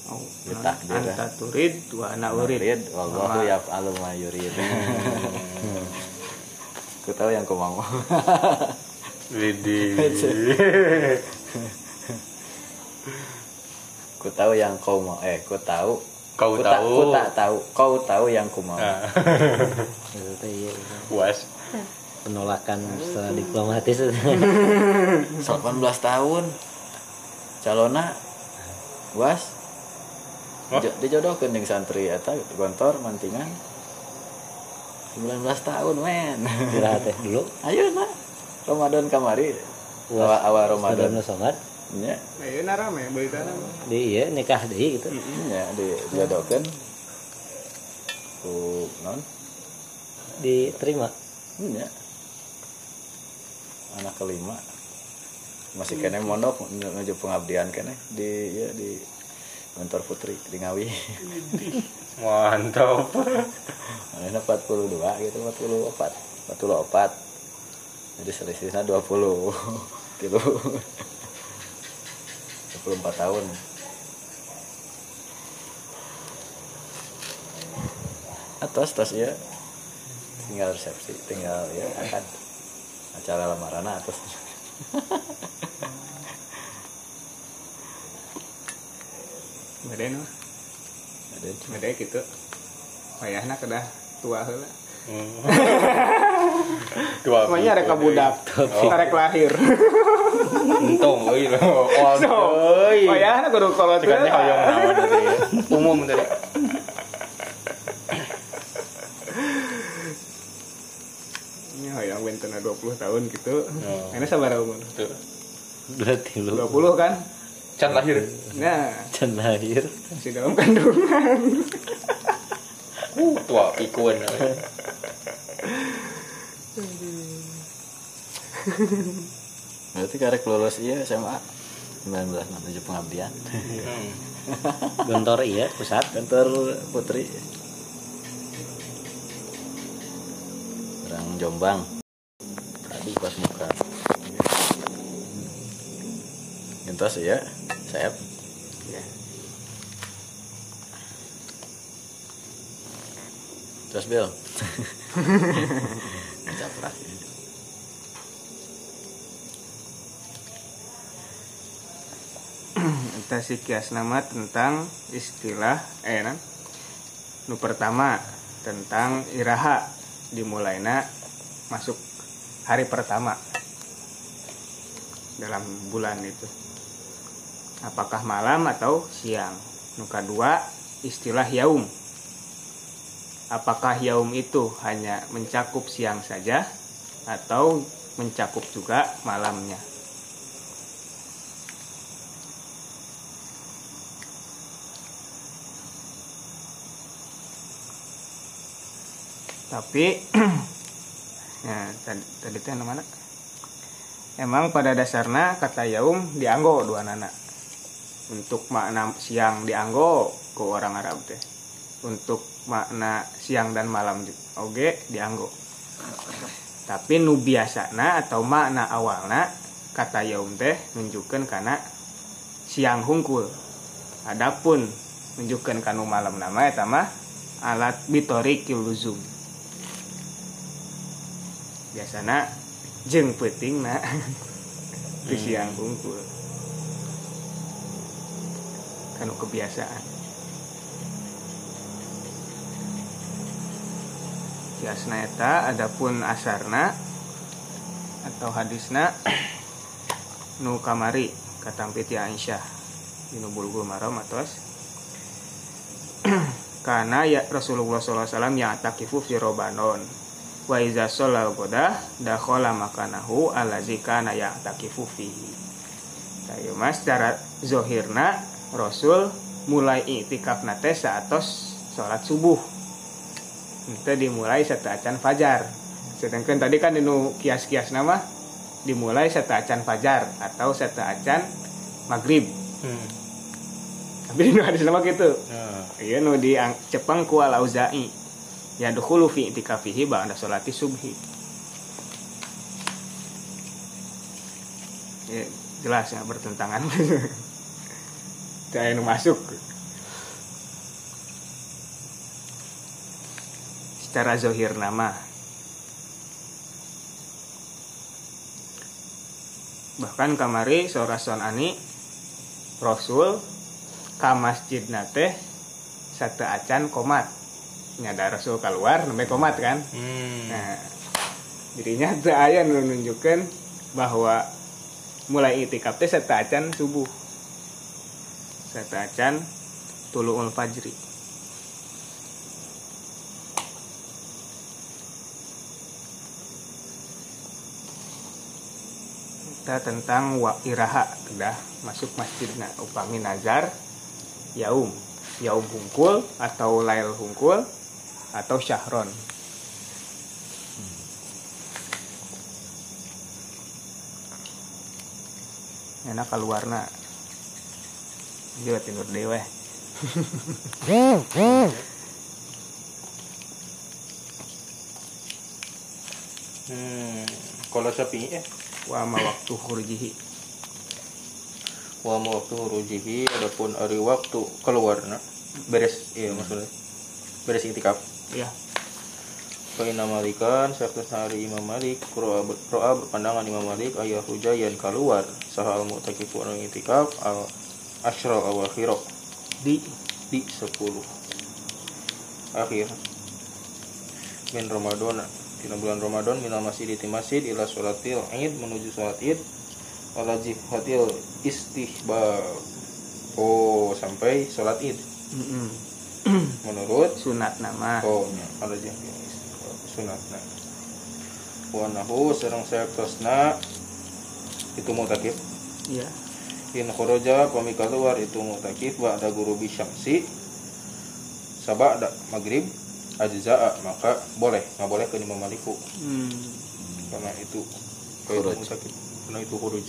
Oh, Ditakdir, ya. anta turid wa ana urid. Wallahu yaf'alu ma yurid. Ku tahu yang kau mau. Widih. ku tahu yang kau mau. Eh, ku tahu. Kau ku tahu. ku tak tahu. Kau tahu yang ku mau. Itu teh iya, puas. penolakan secara diplomatis itu. 18 tahun. Calona was Oh. Jo- dijodohkeun jeung santri eta gontor mantingan 19 tahun men. Kira teh dulu. ayo na Ramadan kamari. Awal awal Ramadan. somat nya Ayo narame beritana. di iya nikah deui gitu. nya dijodohkeun ku non. Diterima. nya anak kelima. Masih kene mondok menuju pengabdian kene. Di ya di kantor putri di Ngawi Mantap. Mana 42 gitu 44 44 jadi selisihnya 20 kilo 24 tahun. Atas tas ya. Tinggal resepsi tinggal ya akan acara lamaran atas Beden mah. ada Beda gitu. Wayahna kedah tua heula. Dua. Pokoknya rek budak. Rek lahir. Untung euy lo. Oh, So. Wayahna kudu kolot heula. hoyong naon. Umum tadi. Ini hoyong bentena 20 tahun gitu. Oh. Ini sabar umur. Berarti lu 20 kan? Can lahir. Nah, can lahir. masih dalam kandungan. Uh, tua pikun. berarti karek lulus iya SMA 19 menuju pengabdian Hmm. Gontor iya pusat. kantor putri orang Jombang tadi pas muka entos ya sayap Ya. terus Bill caprak Eta si kias nama tentang istilah eh nan nu pertama tentang iraha dimulaina masuk hari pertama dalam bulan itu apakah malam atau siang? Nu kedua istilah yaum. Apakah yaum itu hanya mencakup siang saja atau mencakup juga malamnya? Tapi ya tadi tadi teh anu mana emang pada dasarnya kata yaum dianggo dua nana untuk makna siang dianggo ke orang Arab teh? Untuk makna siang dan malam oge dianggo tapi nu biasana atau makna awalna kata yaum teh nunjukkan karena siang hungkul. Adapun nunjukkan kanu malam nama eta mah alat bitori kiluzum biasana jeng peting na di siang hungkul kanu kebiasaan. Biasana eta adapun asarna atau hadisna nu kamari katampit ya Aisyah dinu bulgul maram atos. Karena ya Rasulullah SAW yang takifu fi robanon. Wa iza sholal godah dakhola makanahu alazi kana ya takifu fihi mas secara zohirna Rasul mulai itikaf nate saatos sholat subuh. Itu dimulai acan fajar. Sedangkan tadi kan dinu kias-kias nama dimulai acan fajar atau acan maghrib. Hmm. tapi dinu hadis nama gitu. Nah, iya nu di ang- cepeng ku al auza'i ya dukhulu fi itikafihi ba'da sholati subhi. Ya, jelas ya bertentangan saya nu masuk. Secara zohir nama. Bahkan kamari sorason ani Rasul ka masjid nate satu acan komat. Nyada Rasul keluar namanya komat kan? Hmm. nah jadinya teu aya nu nunjukkeun bahwa mulai itikaf teh satu acan subuh satu acan tuluul fajri. Kita tentang wa iraha udah masuk masjid na upami nazar yaum. Yaum hungkul atau lail hungkul atau syahron. Enak keluarna Jawa Timur Dewa Hmm. Kalau sapi eh? Wa ma waktu khurjihi. Wa ma waktu rujihi adapun ari waktu keluarna. Beres iya maksudnya. Beres itikaf ya Fa inna malikan satu hari Imam Malik ro'a berpandangan Imam Malik ayah hujayan keluar. Saha al mu'takifu anu itikaf al asyra awakhir di di 10 akhir. Min Ramadan di bulan Ramadan minal masjid di masjid ila sholatil id menuju sholat id. Ala jihatil istihbab. Oh sampai sholat id. Menurut sunat nama. Oh, nya ada jeung sunatna. Wa nahu sareng sayaktosna itu mutakif. ya In kharaja pami keluar itu mutakif ba'da guru bisyamsi sabada maghrib ajza'a maka boleh nggak boleh ke Imam Maliku. Hmm. karena itu mutakif karena itu khuruj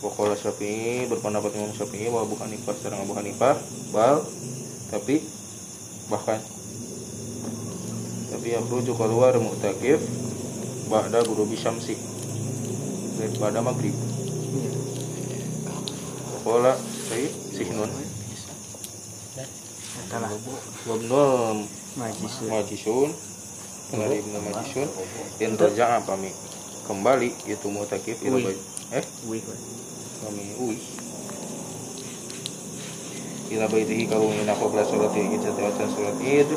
Wakola Syafi'i berpendapat Imam Syafi'i wa Abu Hanifah serang Abu Hanifah bal tapi bahkan tapi yang rujuk keluar mu'takif ba'da guru bisyamsi pada maghrib Wakola saya sihnun Salah. wabnul Majisun. majisun dari ibnu majisun in raja'a pami kembali itu mu'takif ila Ui. bait eh? Wih. kami ui. Ila baitihi kalau ingin aku kelas sholat id kita baca sholat. Id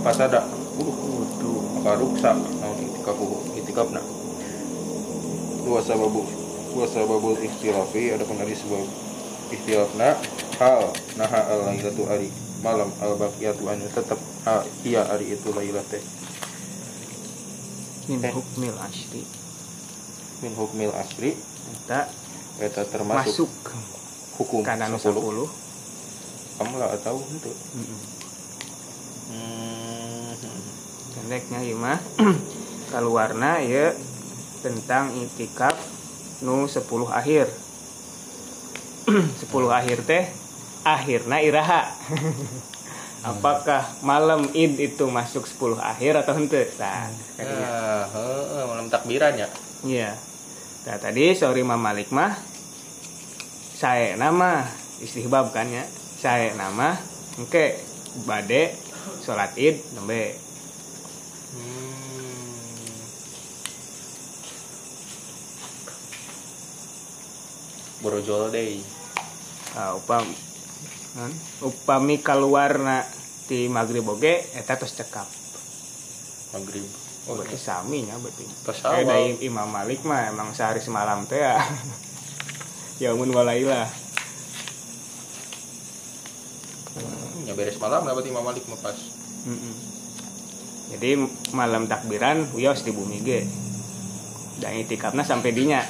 pas ada. Uh Wudu. maka ruksa namun itikafu itikafna dua sababu dua sababu ikhtilafi ada pun dari sebab ikhtilafna hal naha al lailatu ari malam al baqiyatu anu tetap ha iya ari itu lailah teh Min hukmil asri. min hukmil asri Eta eta termasuk masuk hukum nu 10 10. kamu lah tahu itu Heeh. hmm. Pendeknya ieu mah kaluarna ya tentang itikaf nu 10 akhir. 10 akhir teh akhirna iraha. Apakah malam Id itu masuk 10 akhir atau henteu? Nah, heeh, malam takbiran ya Iya. Nah, tadi sorry Imam Malik mah saya nama istihbab kan ya. Saya nama engke bade sholat Id nembe. Borojol deh. Nah, upam kan? upami keluarna ti maghrib oge eta tos cekap. Maghrib. Oh, berarti sami nya berarti. Pas Eh, awal. dari Imam Malik mah emang sehari semalam teh ya. Yaumun walailah. Ya beres malam lah berarti Imam Malik mah pas. Mm-mm. Jadi malam takbiran wios di bumi ge. Dan itikafna sampai dinya.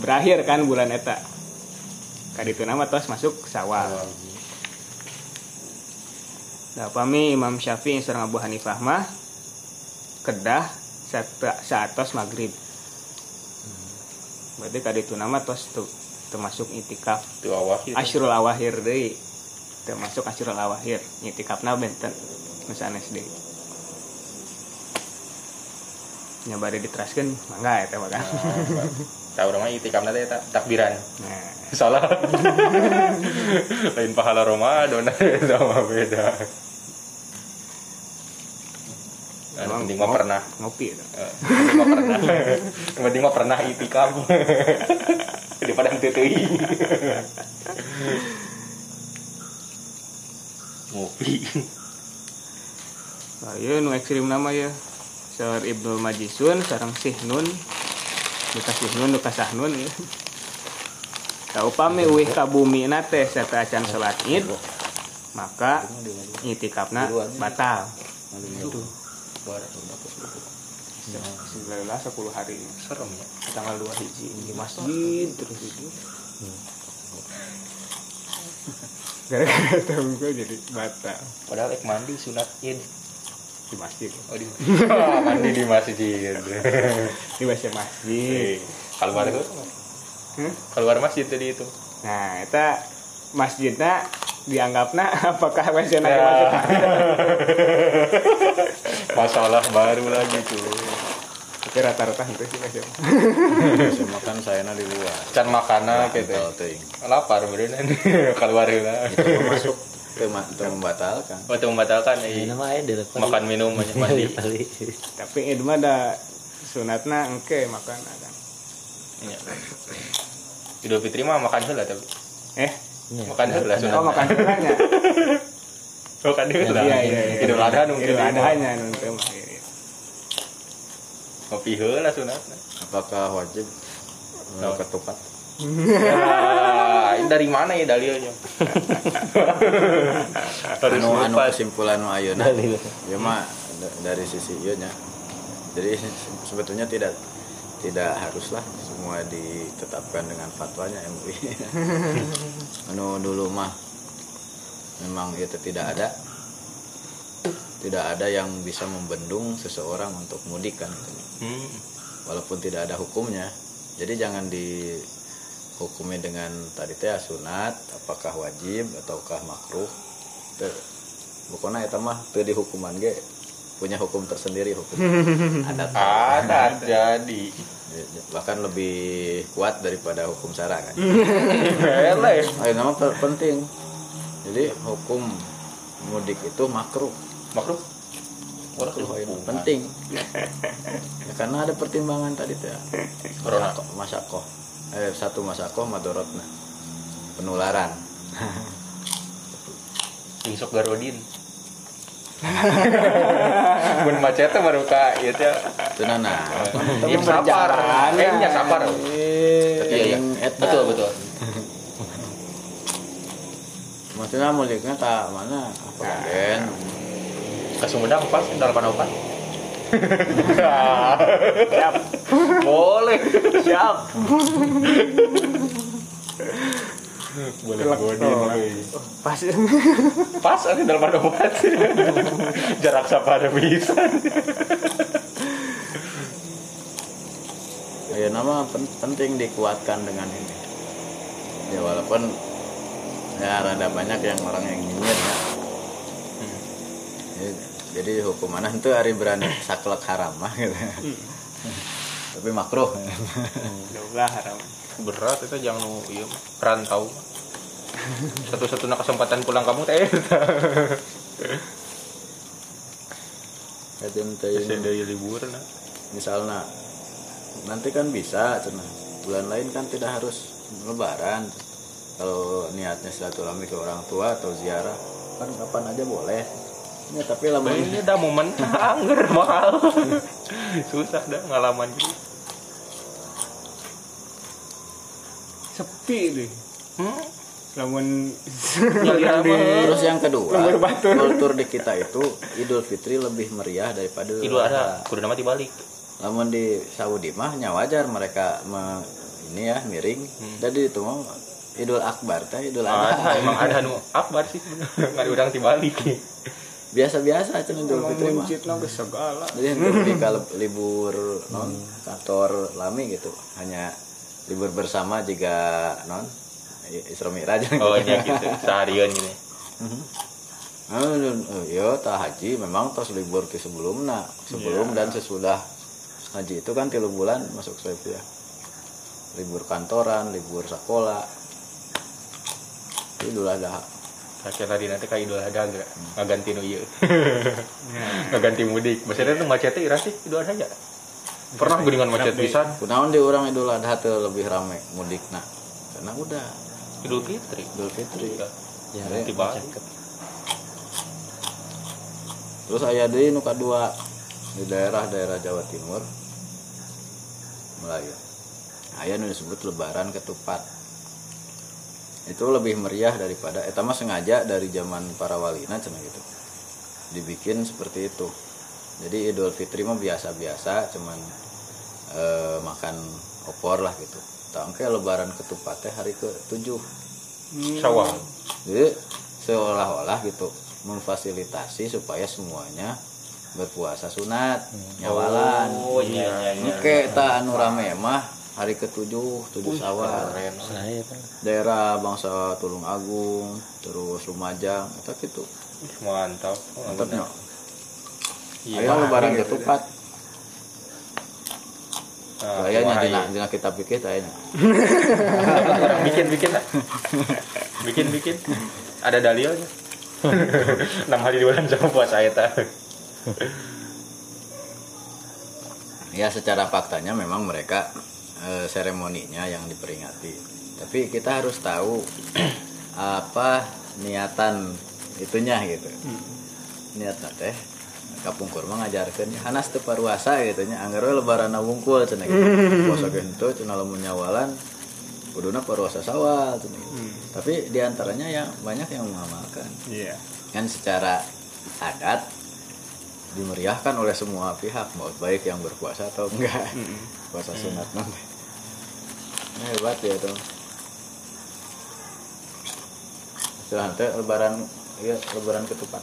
Berakhir kan bulan eta. Kaditu nama tos masuk sawal. Nah, pami Imam Syafi'i sareng Abu Hanifah mah kedah saat tos maghrib. Berarti kaditu nama tos tuh termasuk itikaf. Asyrul awahir deui. Termasuk asyrul awahir. Itikafna benten nu sanes deui. Nya bari diteraskeun mangga mah kan. Tahu nama itikaf nanti tak takbiran. Nah, Salah. Lain pahala Ramadan sama beda. Yang emang penting mah pernah. ngopi itu. Eh, yang penting pernah. Yang penting mah pernah itikaf. Daripada teuing. Ngopi. Nah, ieu nu ekstrim nama ya. Saur Ibnu Majisun sareng Sihnun. Duka Sihnun duka Sahnun ya. Ka upami uih ka bumi na teh sata acan salat Id, maka itikafna batal. Sebelah 10 hari Serem ya. tanggal 2 hiji di masjid terus itu. Gara-gara tahu gue jadi batal Padahal ek mandi sunat id. Di masjid. Oh di mandi di masjid. Di bahasa masjid. Keluar itu Hmm? keluar masjid tadi itu. Nah, eta masjidnya dianggapna apakah WC na Ya. masuk Masalah baru lagi tuh. Tapi rata-rata itu sih WC. Semua kan saya di luar. Can makana gitu. Tahu teuing. Lapar beneran keluar lah. Itu masuk teu membatalkan. Oh itu membatalkan eh. aja depan. makan minum banyak mandi. Kali. Tapi itu mah ada sunatna engke makan ada. Iya. Idul Fitri mah makan heula tapi. Eh, Iya. Makan heula sunat. oh makan sunatnya. Makan heula. Iya, iya, iya. Idul Adha nunggu Idul Adhanya nu teu mah. iya, iya. Kopi heula sunatna. Apakah wajib oh. ketupat? Ya, ini dari mana ya dalilnya? Anu anu kesimpulan nu ayeuna. Dalil. Ya mah da- dari sisi ieu nya. Jadi se- sebetulnya tidak tidak haruslah semua ditetapkan dengan fatwanya MUI. anu dulu mah memang itu tidak ada tidak ada yang bisa membendung seseorang untuk mudik kan. Hmm. walaupun tidak ada hukumnya jadi jangan di hukumnya dengan tadi teh sunat apakah wajib ataukah makruh? Teu pokoknya eta mah teu di hukuman ge punya hukum tersendiri hukum. Adat ada jadi. Bahkan lebih kuat daripada hukum syara kan? Ele. Ayo nama pe- penting. Jadi hukum mudik itu makruh. Makruh? Orang Makruh, penting. Ya, karena ada pertimbangan tadi tuh ya masakoh eh satu masakoh madorotna penularan Besok garodin. Mun macetnya baru ka ieu teh. itu nana Iya sapar. Eh nya. Tapi Iya iya. Betul betul. maksudnya muliknya tak mana apa kan Ke Sumedang pas dalam opat. Siap. Boleh. Siap. Boleh godin. Pas. Pas ada dalam opat. Jarak sapar bisa. ya nama pen- penting dikuatkan dengan ini ya walaupun ya rada banyak yang orang yang nyinyir ya Ya, jadi hukumannya itu hari berani saklek haram mah gitu tapi makruh Udah haram. Berat itu jangan nu ieu mah. rantau. Satu-satunya kesempatan pulang kamu teh Bisa teuing dari libur nah. misalnya nanti kan bisa cenah bulan lain kan tidak harus lebaran kalau niatnya silaturahmi ke orang tua atau ziarah kan kapan aja boleh ya tapi lama Ini dah momen angger mahal. Susah dah ngalaman gitu. Sepi deh. Hmm? Lamun di terus yang kedua kultur di kita itu Idul Fitri lebih meriah daripada Idul ada, kudu nama dibalik. namun di Saudi mah wajar mereka me- ini ya miring jadi itu mah Idul Akbar teh Idul Ada, Adha emang ada nu akbar sih. Nggak ada orang dibalik. Biasa-biasa cenah Idul Fitri mah ke segala. jadi ketika li- libur non kantor lami gitu hanya libur bersama jika non Isra Mi'raj Oh iya gitu, seharian gini. Oh, iya, tak haji memang tos libur ke sebelumnya, sebelum dan sesudah haji itu kan tiga bulan masuk ya. Libur kantoran, libur sekolah. Itu Idul Adha. Tadi nanti kayak idul ada enggak? Nggak ganti nu ieu. Nggak ganti mudik. Maksudnya tuh macetnya ira sih idul ada ya? Pernah gue dengan macet pisan. Kunaon di orang Idul Adha tuh lebih rame mudik nah. Karena udah Idul Fitri. Idul Fitri. Ya, Ya, tiba. Terus aya deui nu kadua di daerah-daerah Jawa Timur Melayu. Aya nu disebut lebaran ketupat. Itu lebih meriah daripada eta mah sengaja dari zaman para walina cenah gitu. Dibikin seperti itu. Jadi Idul Fitri mah biasa-biasa cuman eh, makan opor lah gitu. Tangke lebaran ketupat teh hari ke-7. Syawal. Jadi seolah-olah gitu memfasilitasi supaya semuanya berpuasa sunat, nyawalan. Oh iya iya iya. Oke, ta anu rame mah hari ketujuh, tujuh sawal. Keren. Saya kan Daerah bangsa Tulung Agung, terus Lumajang, eta gitu. Mantap. Mantapnya. Iya. Ayo lebaran ketupat. Nah, Kayaknya dina, iya. dina kita pikir kayaknya. bikin bikin lah. bikin bikin. Ada dalilnya. Enam hari di bulan sama puasa eta. Ya secara faktanya memang mereka eh, seremoninya yang diperingati. Tapi kita harus tahu apa niatan itunya gitu. Niatnya teh kapungkur mah ngajarkeun hanas teu paruasa gitu nya anggar we lebaran wungkul cenah gitu. Puasa gento cenah lamun nyawalan kuduna paruasa sawal cenah gitu. Tapi di antaranya yang banyak yang mengamalkan Iya. kan secara adat dimeriahkan oleh semua pihak mau baik yang berpuasa atau enggak puasa sunat nanti hebat ya tuh. Setelah itu lebaran ya lebaran ketupat.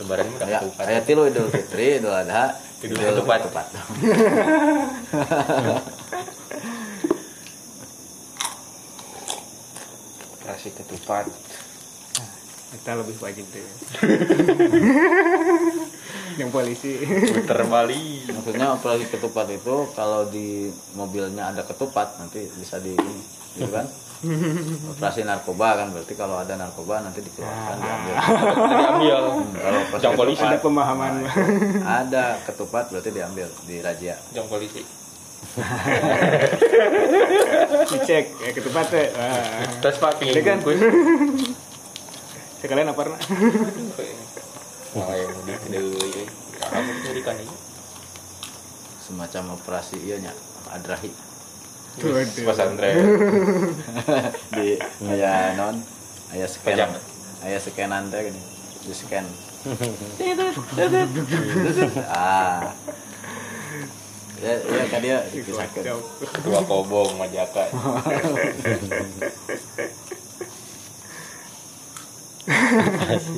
Lebaran ya, ketupat. ayat itu idul fitri idul adha idul ketupat. ketupat. Kasih ketupat. Kita lebih wajib deh. yang polisi. Puter balik maksudnya operasi ketupat itu kalau di mobilnya ada ketupat nanti bisa di ini gitu kan? Operasi narkoba kan berarti kalau ada narkoba nanti dikeluarkan diambil. Diambil. Hmm, kalau operasi Jam polisi. ada pemahaman. Ada ketupat berarti diambil di razia. Jam polisi. Dicek. Ya ketupat teh Wah. tes pak Ini kan. sekalian apa nak Yang mudik deui. Kamu ini. semacam operasi iya nya adrahi. Pesantren. di aya non aya scan Pajak. aya scanan teh gini di scan ah ya ya kan dia dikisahkan Kocok. Dua kobong majaka.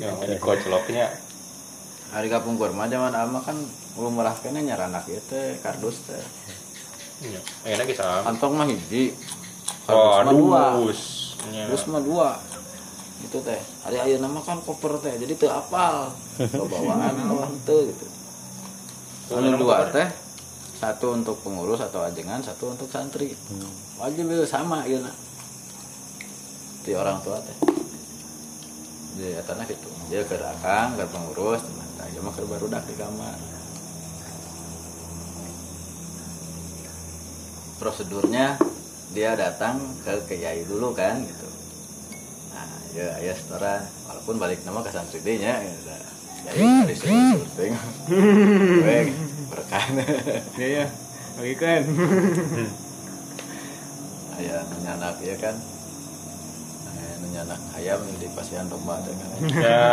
Yang ini kocloknya hari kapung kurma zaman ama kan umurah kene nyaranak ieu teh kardus teh. Iya. Enak kita. kantong mah hiji. Kardus mah dua. Kardus mah dua. Itu teh. Hari ayeuna nama kan koper teh jadi teu apal. Bawaan Allah teu gitu. Anu dua teh satu untuk pengurus atau ajengan satu untuk santri. Wajib itu sama ieu di orang tua teh. Jadi atana gitu. Dia ke akang ke pengurus nah dia mah keur barudak di kamar. Prosedurnya dia datang ke kiai dulu kan gitu. Nah ya ya setoran walaupun balik nama ke santri nya gitu. jadi dari syuting. Weh, berkah. Ya ya lagi kan. Ayah nyanak ya kan nyanak ayam di pasian domba teh kan Ya.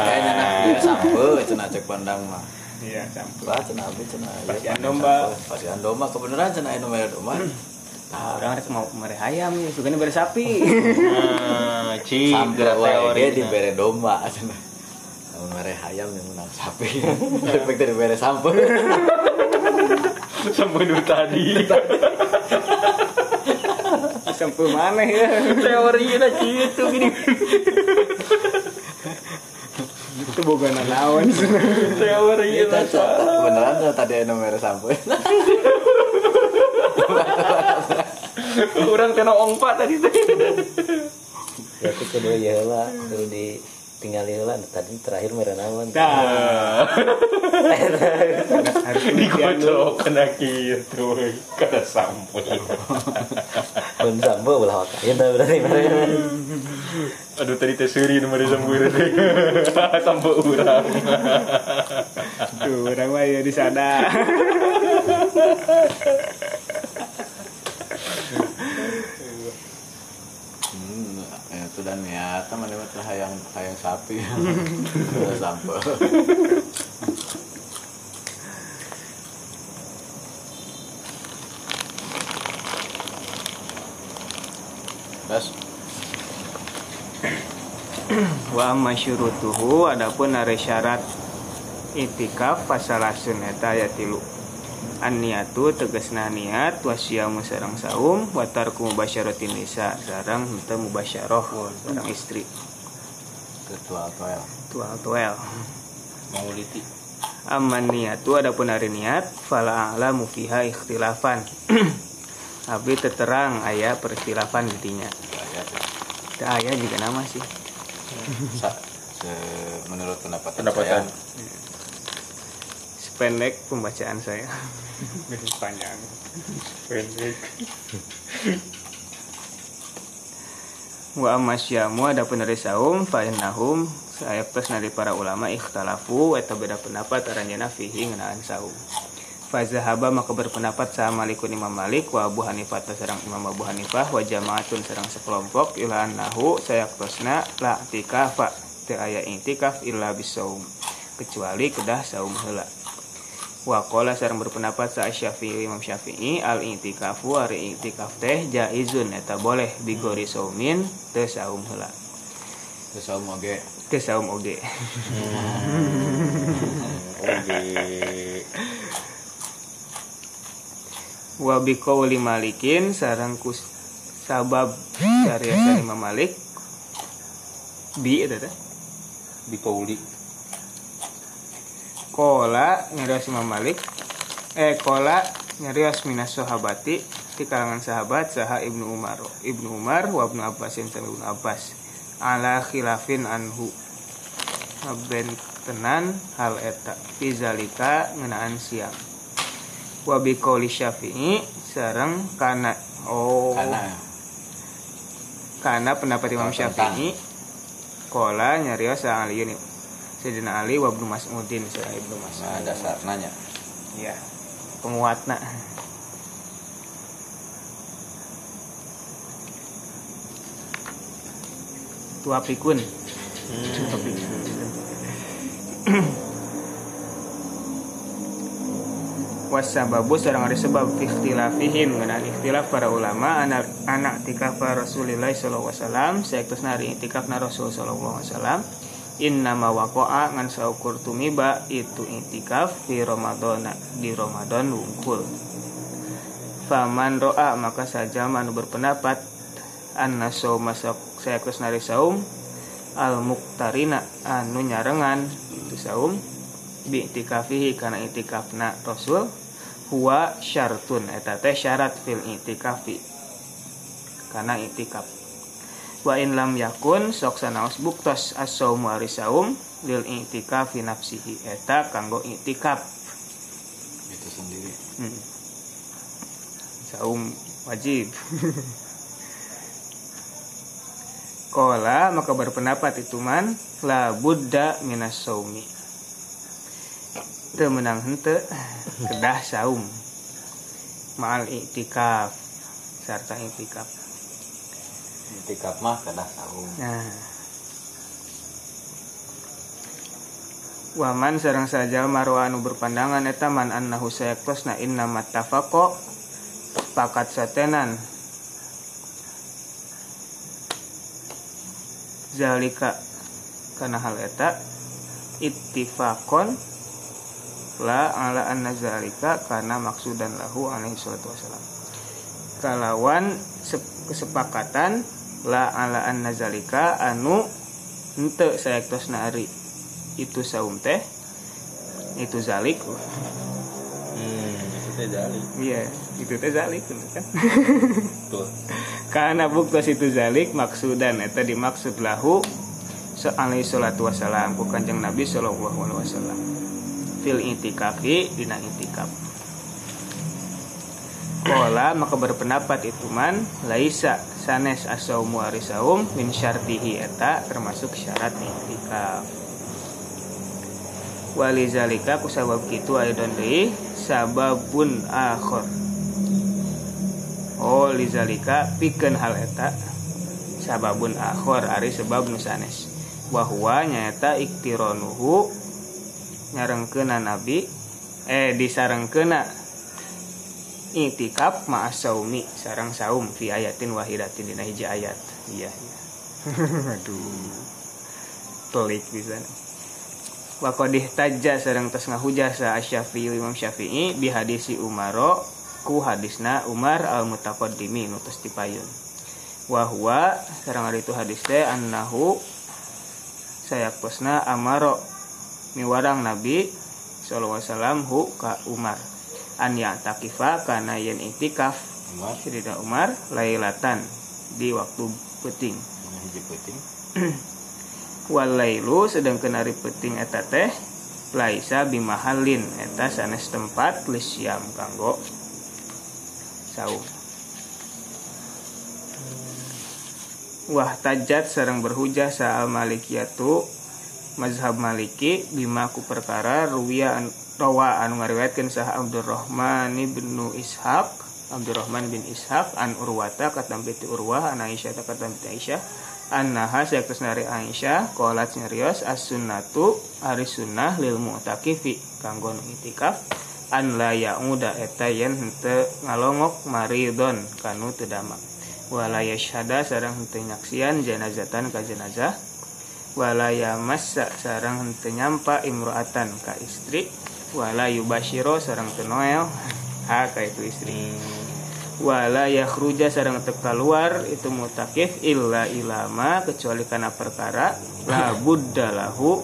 kayak nyanak dia sampe cenah cek pandang mah iya sampai Bah, cenah abi cenah Pasian domba. sampe. pasian domba kebenaran cenah anu mere domba nah, orang rek mau mereh ayam ya sugana bere sapi Nah, ci sampai gerak wae teori. di bere domba cenah mere ayam yang menang sapi efek dari bere sampe Sampai dulu tadi. Sampai mana ya. Teorinya gitu gini. itu bukan lawan. Teorinya Kita beneran cenah tadi mere sampe Orang kena ongpa tadi teh. berarti kedua ya lah kudu ditinggal lah tadi terakhir merah naon nah Dikocok kena gitu. Kada sampai. pun sambo belah otak ya dah berarti Aduh tadi teh seuri nomor teh. Sampai urang. tuh orang mah ya di sana Hmm, ya itu dan niat mana mah teh hayang hayang sapi. Udah sampe. Terus wa amma syurutuhu adapun are syarat itikaf pasalasun eta aya tilu an niatu tegasna niat wasiyamu sareng saum wa tarku mubasyaratin nisa. Sareng henteu mubasyarah sareng istri. Ketua apa ya? tual tuel Mau liti. Aman niatu adapun hari niat fala a'lamu fiha ikhtilafan. Abi teterang ayah perikhtilafan gitinya Saya Teu aya juga nama sih. Menurut pendapat Pendapatan. saya, Sependek pembacaan saya. Lebih panjang Pendek. Wa amasyamu adapun hari saum fa innahum saya plus dari para ulama ikhtalafu eta beda pendapat aranjana fihi ngeunaan saum. Fazahaba maka berpendapat sama Malikun Imam Malik wa Abu Hanifah sarang Imam Abu Hanifah wa jamaatun sarang sekelompok ila nahu sayaktosna la tikafa teu aya intikaf illa bisaum kecuali kedah saum heula wa qala sareng berpendapat sa Syafi'i Imam Syafi'i al intikafu ari intikaf teh jaizun eta boleh bigori saumin teu saum heula. Terus saya mau ge teu saum oge. Oke. wa biqauli malikin sareng kus sabab cariasan Imam Malik. Bi itu teh? Bikauli kola nyarios Imam Malik. Eh kola nyarios minas sahabati di kalangan sahabat saha ibnu Umar. Ibnu Umar wa ibnu Abbas yang ibnu Abbas. Ala khilafin anhu. Ben tenan hal eta. Fizalika ngenaan siang. Wa biqauli syafi'i sareng kana. Oh. Karena karena pendapat Imam. Syafi'i. Kola nyarios sa Ali ini Sayyidina Ali wa ibnu Mas'udin sareng ibnu Mas'ud. Nah, dasar nanya ya penguatna. Tua pikun. Tua pikun. wasababu sareng ada sebab fi ikhtilafihim. Ngeunaan ikhtilaf para ulama anak anak tikaf Rasulillah sallallahu alaihi wasallam saektosna ari itikafna Rasul sallallahu alaihi wasallam inna ma waqa'a ngan saukur tumiba itu itikaf fi Ramadan di Ramadan wungkul. Faman ro'a maka saja manu berpendapat anna sauma saektosna ari saum al muktarina anu nyarengan itu saum bi itikafihi kana itikafna Rasul huwa syartun eta teh syarat fil itikafi. Kana itikaf wa in lam yakun sok sanaos buktos as-saumu ari saum lil itikafi nafsihi eta kanggo itikaf. Itu sendiri. Hmm. saum wajib. Kola maka berpendapat itu man la buddha minas saumi. Teu menang hente kedah saum. Ma'al iktikaf Sarta iktikaf itikaf mah kedah sahum Nah. Waman sarang saja marwa anu berpandangan eta man annahu sayaktos na inna mattafaqo pakat satenan. Zalika kana hal eta ittifaqon la ala anna zalika kana maksudan lahu alaihi salatu wasalam kalawan sep- kesepakatan la ala anna zalika anu henteu sayaktosna ari itu saum teh itu zalik. Hmm itu teh jali iya itu teh zalik kan? Karena buktos itu zalik maksudan eta dimaksud lahu alaihi salatu wasalam ku kanjeng nabi sallallahu alaihi wasallam. Fil itikafi dina itikaf Kola maka berpendapat itu man laisa sanes asaumu ari saum min syartihi eta termasuk syarat itikaf walizalika kusabab kitu aidon deui sababun akhir Oh lizalika pikeun hal eta sababun akhir ari sebab nu sanes. Bahwa nyata iktironuhu nyarengkeuna nabi eh disarengkeuna itikaf ma'as saumi sarang saum fi ayatin wahidatin dina hiji ayat. Iya iya. Aduh. Pelik bisa wa qadih tajja sareng tos ngahujah sa Asy-Syafi'i Imam Syafi'i bi hadisi Umaro ku hadisna Umar al mutaqaddimi nutus dipayun wa huwa sareng itu hadis teh annahu sayakposna amaro miwarang Nabi sallallahu alaihi wasallam hu ka Umar an ya takifa kana yen itikaf. Sayyidina Umar lailatan di waktu peting. Peuting walailu sedangkan hari peting eta teh laisa bimahallin eta sanes tempat lisyam kanggo. Saum wah tajat sareng berhujah sa al malikiyatu mazhab maliki bima ku perkara ruwiya an, rawa anu ngariwayatkeun sah Abdurrahman bin Ishaq Abdurrahman bin Ishaq an Urwata katam piti Urwah an Aisyah katam piti Aisyah annaha sayakus nari Aisyah qalat nyarios as-sunnatu ari sunnah lil mu'takifi kanggo itikaf an la ya'uda eta yen henteu ngalongok maridon kanu teu damak wala yashhada sareng henteu nyaksian janazatan ka jenazah wala yamassa sareng henteu nyampa imro'atan ka istri. Wala yubashiro sareng teu noel. Ha ka itu istri. Wala yakhruja sareng teu keluar itu mutakif illa ilama kecuali karena perkara. La budda lahu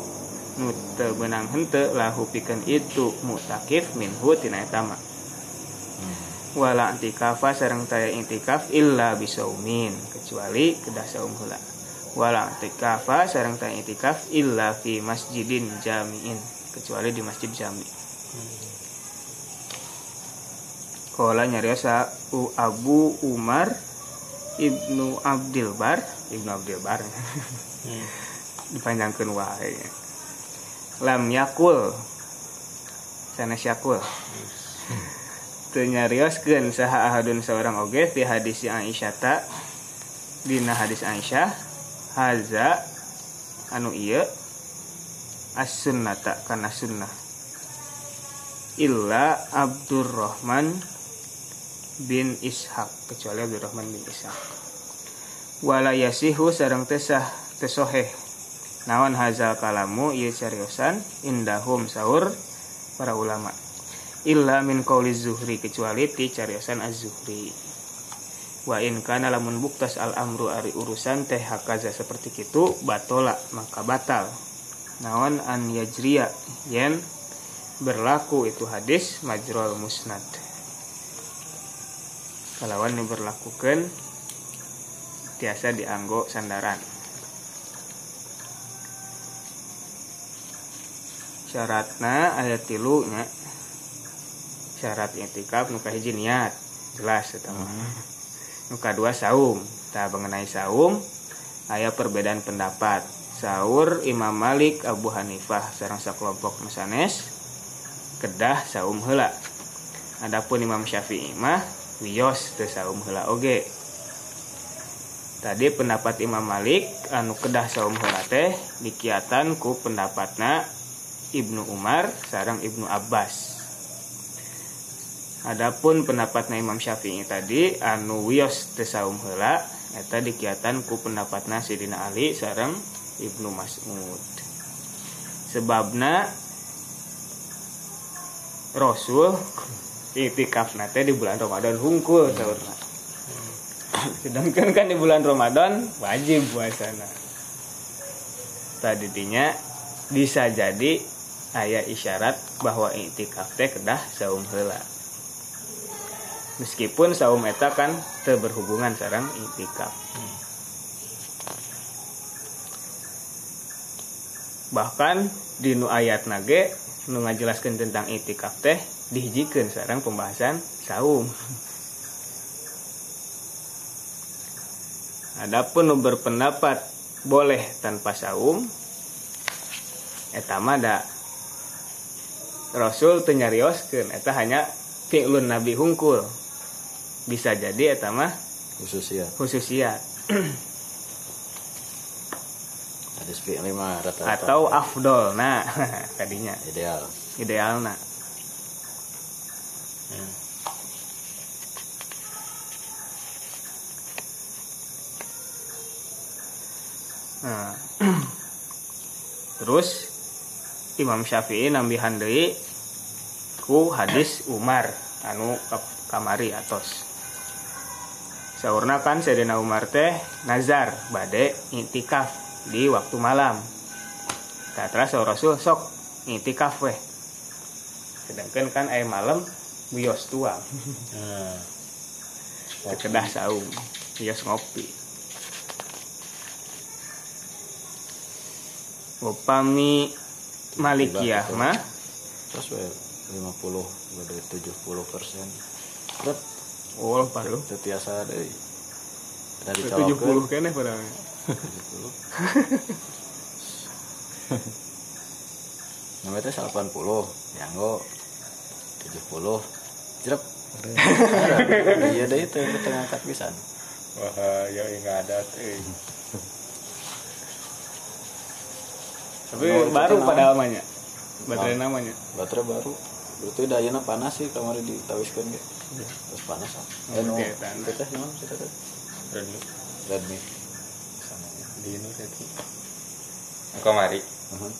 nu teu benang henteu. Lahu pikeun itu mutakif minhu tina eta mah wala antikafa sareng taya intikaf illa bisaumin kecuali kedah saum heula wala antikafa sareng taya intikaf illa fi masjidin jami'in. Kecuali di masjid jami. Kola nyariasa U Abu Umar Ibnu Abdul Bar Ibnu Abdul Bar dipanjangkan wae. Lam yakul. Sana syakul nyarioskeun saha ahadun seorang oge fi hadis Aisyah ta. Dina hadis Aisyah haza anu iya as-sunnata kana sunnah illa Abdurrahman bin Ishaq kecuali Abdurrahman bin Ishaq. Wala yasihu sareng tesah tesoheh naon hazal kalamu ieu cariosan indahum sahur para ulama. Illa min qauli zuhri kecuali ti cariosan az-zuhri wa in kana lamun buktas al amru ari urusan teh hakaza seperti itu batola maka batal. Naon an yajriya? Yen berlaku itu hadis majrol musnad. Kalawan diberlakukan tiasa dianggo sandaran. Syaratna ayat tilu nya. Syarat itikaf nuka hiji niat. Jelas eta mah nuka dua saum. Tak mengenai saum ayat perbedaan pendapat. Sahur Imam Malik Abu Hanifah sareng sakelompok mesanes kedah saum heula. Adapun Imam Syafi'i mah wios teu saum heula oge. Tadi pendapat Imam Malik anu kedah saum heula teh dikiatan ku pendapatna Ibnu Umar sarang Ibnu Abbas Adapun pendapatnya Imam Syafi'i tadi anu wios teu saum heula eta dikiatan ku pendapatna Sidina Ali sarang Ibnu Mas'ud. Sebabna Rasul itikaf nate di bulan Ramadan hungkul sahurna sedangkan kan di bulan Ramadan wajib puasana. Tadinya bisa jadi ayat isyarat bahwa itikaf teh kedah saum meskipun saum eta kan teu berhubungan sarang itikaf bahkan di nu ayat nage nu ngajelaskan tentang itikaf teh dihijikan sekarang pembahasan saum Adapun nu berpendapat boleh tanpa saum eta mah da Rasul teu nyarioskeun eta hanya fi'lun nabi hungkul bisa jadi eta mah khususnya khususiat hadis fi'li mah rata-rata. Atau afdol nah tadinya. Ideal. Idealna Nah, terus Imam Syafi'i nambihan deui ku hadis Umar anu ka- kamari atos. Saurna kan Sayyidina Umar teh nazar bade intikaf di waktu malam. Tah terus saur Rasul sok intikaf weh. Sedangkan kan ayam malam bios tuang, Nah, kedah saum, bios ngopi. Upami Malikiyah mah terus we 50 bade 70 persen oh paruh tetiasa deh dari 70 kene padahal 70 namanya teh 80 dianggo 70 jerep. Iya deh itu kita ngangkat pisan. Wah ya nggak ada eh. tapi itu baru pada naon? namanya? Baterai namanya? Baterai baru. Berarti dayana panas sih kemarin ditawiskan gitu terus panas. Ah eh no. Oke, tan. itu teh naon kita teh Redmi Redmi di ini tadi kamari Mhm.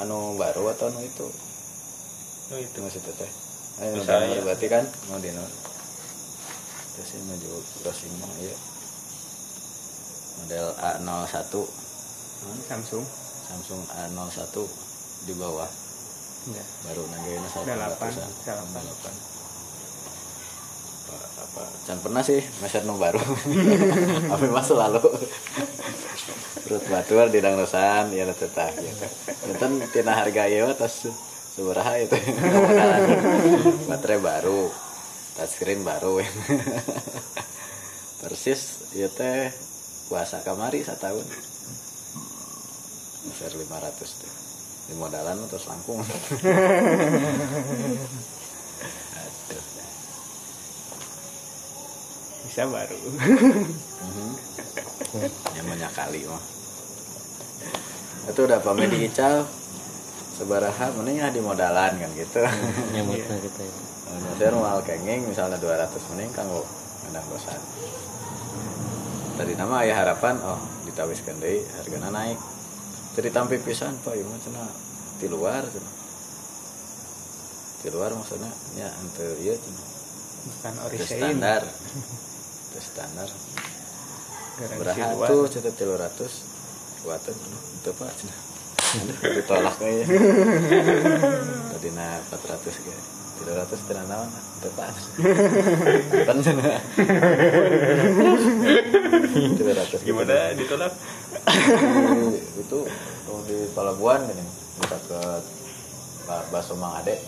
anu baru atau anu itu? Oh itu. Itu maksudnya teh ayo Bisa, udah ya. berarti kan? Mau di anu sih menuju crossing mah ya model A01 Samsung. Samsung A01 di bawah. Ya baru nagain satu Delapan, delapan. Can pernah sih meser nu baru. Apa mas selalu perut batur di dangdusan ya tetap gitu itu tina harga ya tas seberapa itu? Baterai baru touchscreen baru persis ya teh puasa kamari setahun. Meser 500 tuh di modalan terus langkung aduh bisa baru. Mhm. nyamannya kali mah. Itu udah pamit diical sebaraha mending ya di modalan kan gitu. Nyamutnya kita ya. Mal kenging misalnya 200 mending kanggo ngendang bosan tadi nama ayah harapan oh ditawiskan deh hargana naik. Jadi tampil pisan pak ya macam di luar cenah. di luar maksudnya ya ente iya cenah. bukan Itu orisin standar standar. Tuh cetet tilu ratus. Buatan itu pak cenah. Aduh, ditolak kayaknya. Tadi na empat ratus kayak. Tiga ratus tidak nawan itu pak kan tiga ratus gimana? Ditolak? Di- itu tuh di pelabuhan gini bisa ke Ba- bakso mang ade.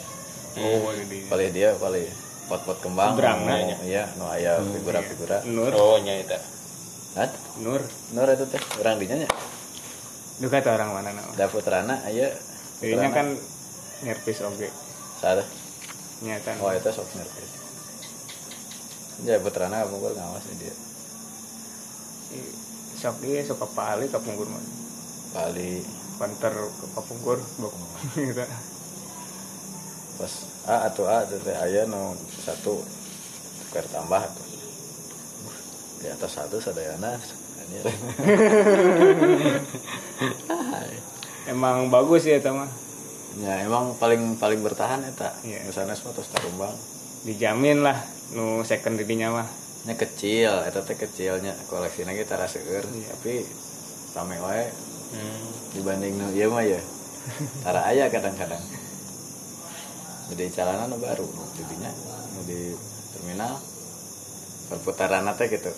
Oh ini. Paling dia paling pot-pot kembang. Seberang nu- nanya. iya nu aya figura-figura. Nur. Oh nya eta Hah? Nur. Nur itu teh orang dinya nya itu kata orang mana nama da putrana aya jadinya kan nervis oke salah. Nyata. Oh itu sok nervis. Ya putrana kamu gue ngawas nih dia sok dia sok kepali kapunggur mah. Kali panter ke kapunggur bok. Gitu. Pas A atau A itu teh aya nu satu tukar tambah tuh. Di atas satu sadayana. Emang bagus ya mah ya emang paling paling bertahan eta Iya. misalnya sepatu tarumbang. Dijamin lah nu second didinya mah. Nya kecil eta teh kecilnya koleksinya kita raseur Iya. tapi rame wae. Hmm. dibanding nu ieu mah ya tara aya kadang-kadang jadi calana nu baru nu di terminal perputaran teh gitu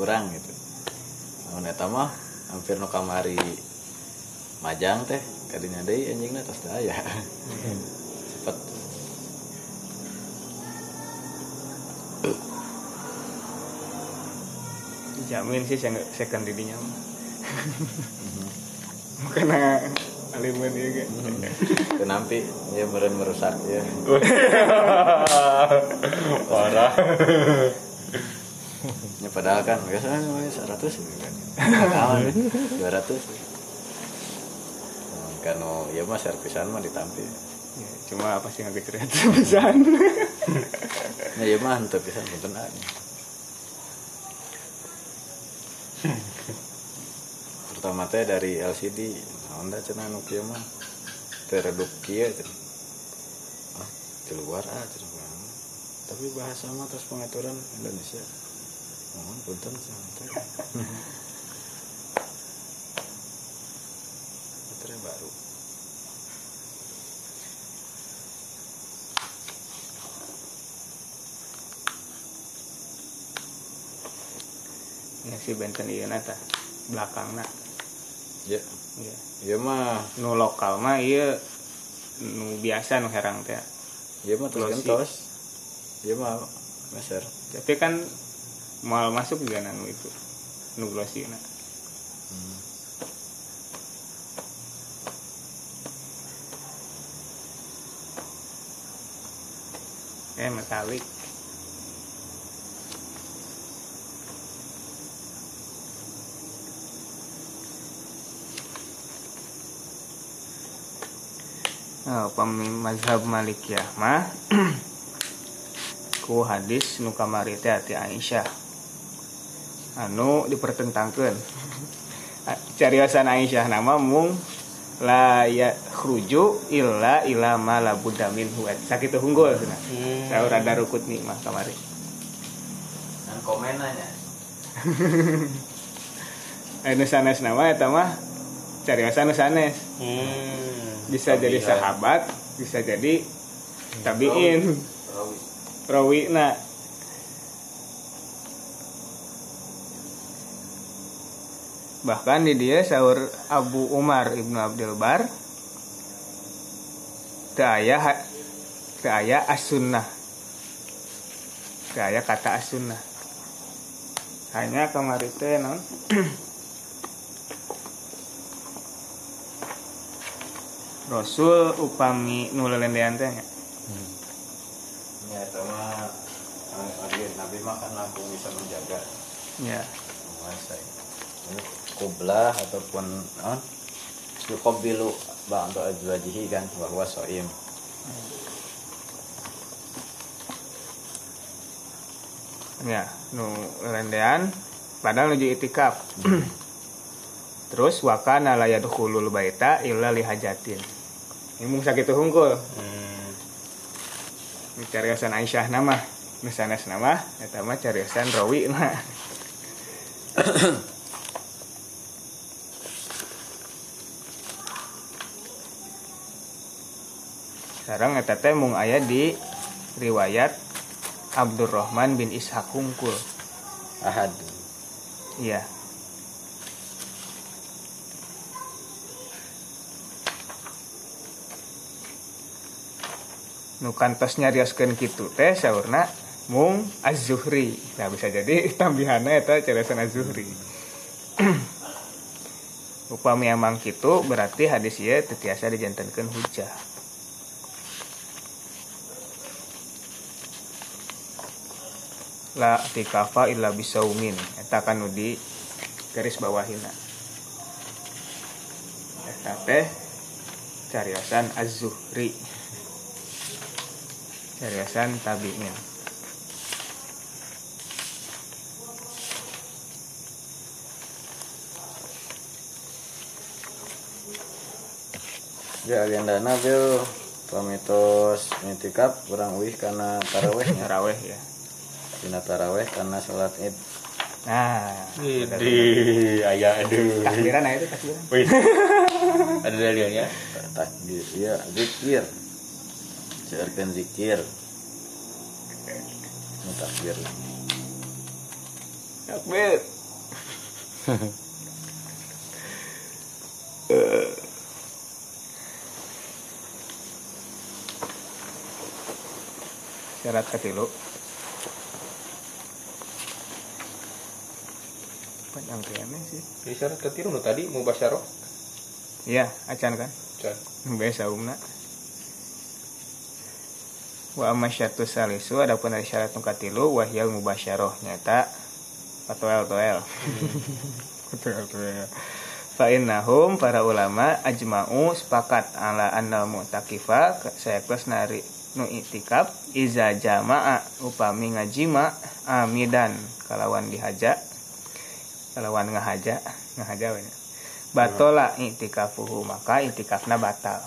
kurang gitu. Namun eta mah hampir nu kamari majang teh kadinya deui anjingna tos teu aya. Cepet. Dijamin sih seng- second didinya mah. Karena alimen ya kan Teu nampi ya meureun merusak ya parah Ya padahal kan biasanya namanya 100 gitu kan. Kawan 200. Hmm, Kan oh, ya mah servisan mah ditampil. Ya, cuma apa sih nggak cerita pisan Ya ya mah henteu pisan punten. Pertama teh dari LCD, Honda cenah nu kieu mah teredup kieu cenah. Ah, di luar ah cenah Bang. Tapi bahasa mah terus pengaturan Indonesia. Mohon punten cenah teh. Baterai baru. ya si benten iya nata belakang nak Ya, ya ya mah, nu lokal mah iya nu biasa nu herang teh ya mah terus Glossy. gentos. Ya mah meser. tapi kan mal masuk juga nanu itu nu glossy nak eh metalik mazhab Malikiyah mah ku hadis nu kamari teh ti Aisyah. Anu dipertentangkeun. Cariosan Aisyah nama mung la ya khruju illa ila ma la budda minhu. Sakitu hunggul cenah saur ada rukut nih mah kamari. Dan komen aja anu sanes nama eta mah cariyosan nu sanes. Hmm. Bisa jadi Tabiin. sahabat bisa jadi tabiin. Rawi. Na. Bahkan di dia sahur Abu Umar ibnu Abdul Bar teu aya ha- teu aya as-sunnah kata as-sunnah. Hanya kemarin teh non Rasul upami nulelendean teh nya. ya sama Nabi mah kan langsung bisa menjaga. Ya. Menguasai. Kublah ataupun non yukobilu ba'du azwajihi kan bahwa soim. Ya nu lendean padahal nuju itikaf. Terus wakana la yadkhulul baita illa lihajatin mung sakitu hungkul Hmm. Ini cariosan Aisyah nama nu sanes nama eta mah. Cariosan rawi na sekarang eta teh mung aya di riwayat Abdurrahman bin Ishaq hungkul ahad. Iya. Nu kantos nyarioskeun kitu teh saurna mung Az-Zuhri. Nah bisa jadi tambihanna eta carasan Az-Zuhri. Upami emang kitu berarti hadis ieu teu tiasa dijantenkeun hujah. La tikafa illa bisaumin. Eta kan di garis bawahina. Eta teh cariosan Az-Zuhri. Cariosan tabi'in. ya agendana bil pamitos mitikap kurang wih karena tarawehnya Taraweh ya. Dina taraweh karena sholat id Nah, Idi, ayah aduh. takbiran nah itu takbiran. Wih. Ada dalilnya? takbir iya zikir Searkan zikir Ini takbir Takbir. Syarat ketilu. Panjang kayaknya sih. Jadi syarat ketiru nu tadi mau basyarah. Iya, acan kan. Can. Biasa umna. Wa amma syartu salisu adapun dari syarat nu katilu wahyal mubasyarah nyata patoel toel. Patoel toel. Fa innahum para ulama ajma'u sepakat ala annal mu'takifa saya kelas nari nu itikaf iza jama'a upami ngajima amidan kalawan dihaja kalawan ngahaja ngahaja we batola itikafuhu maka itikafna batal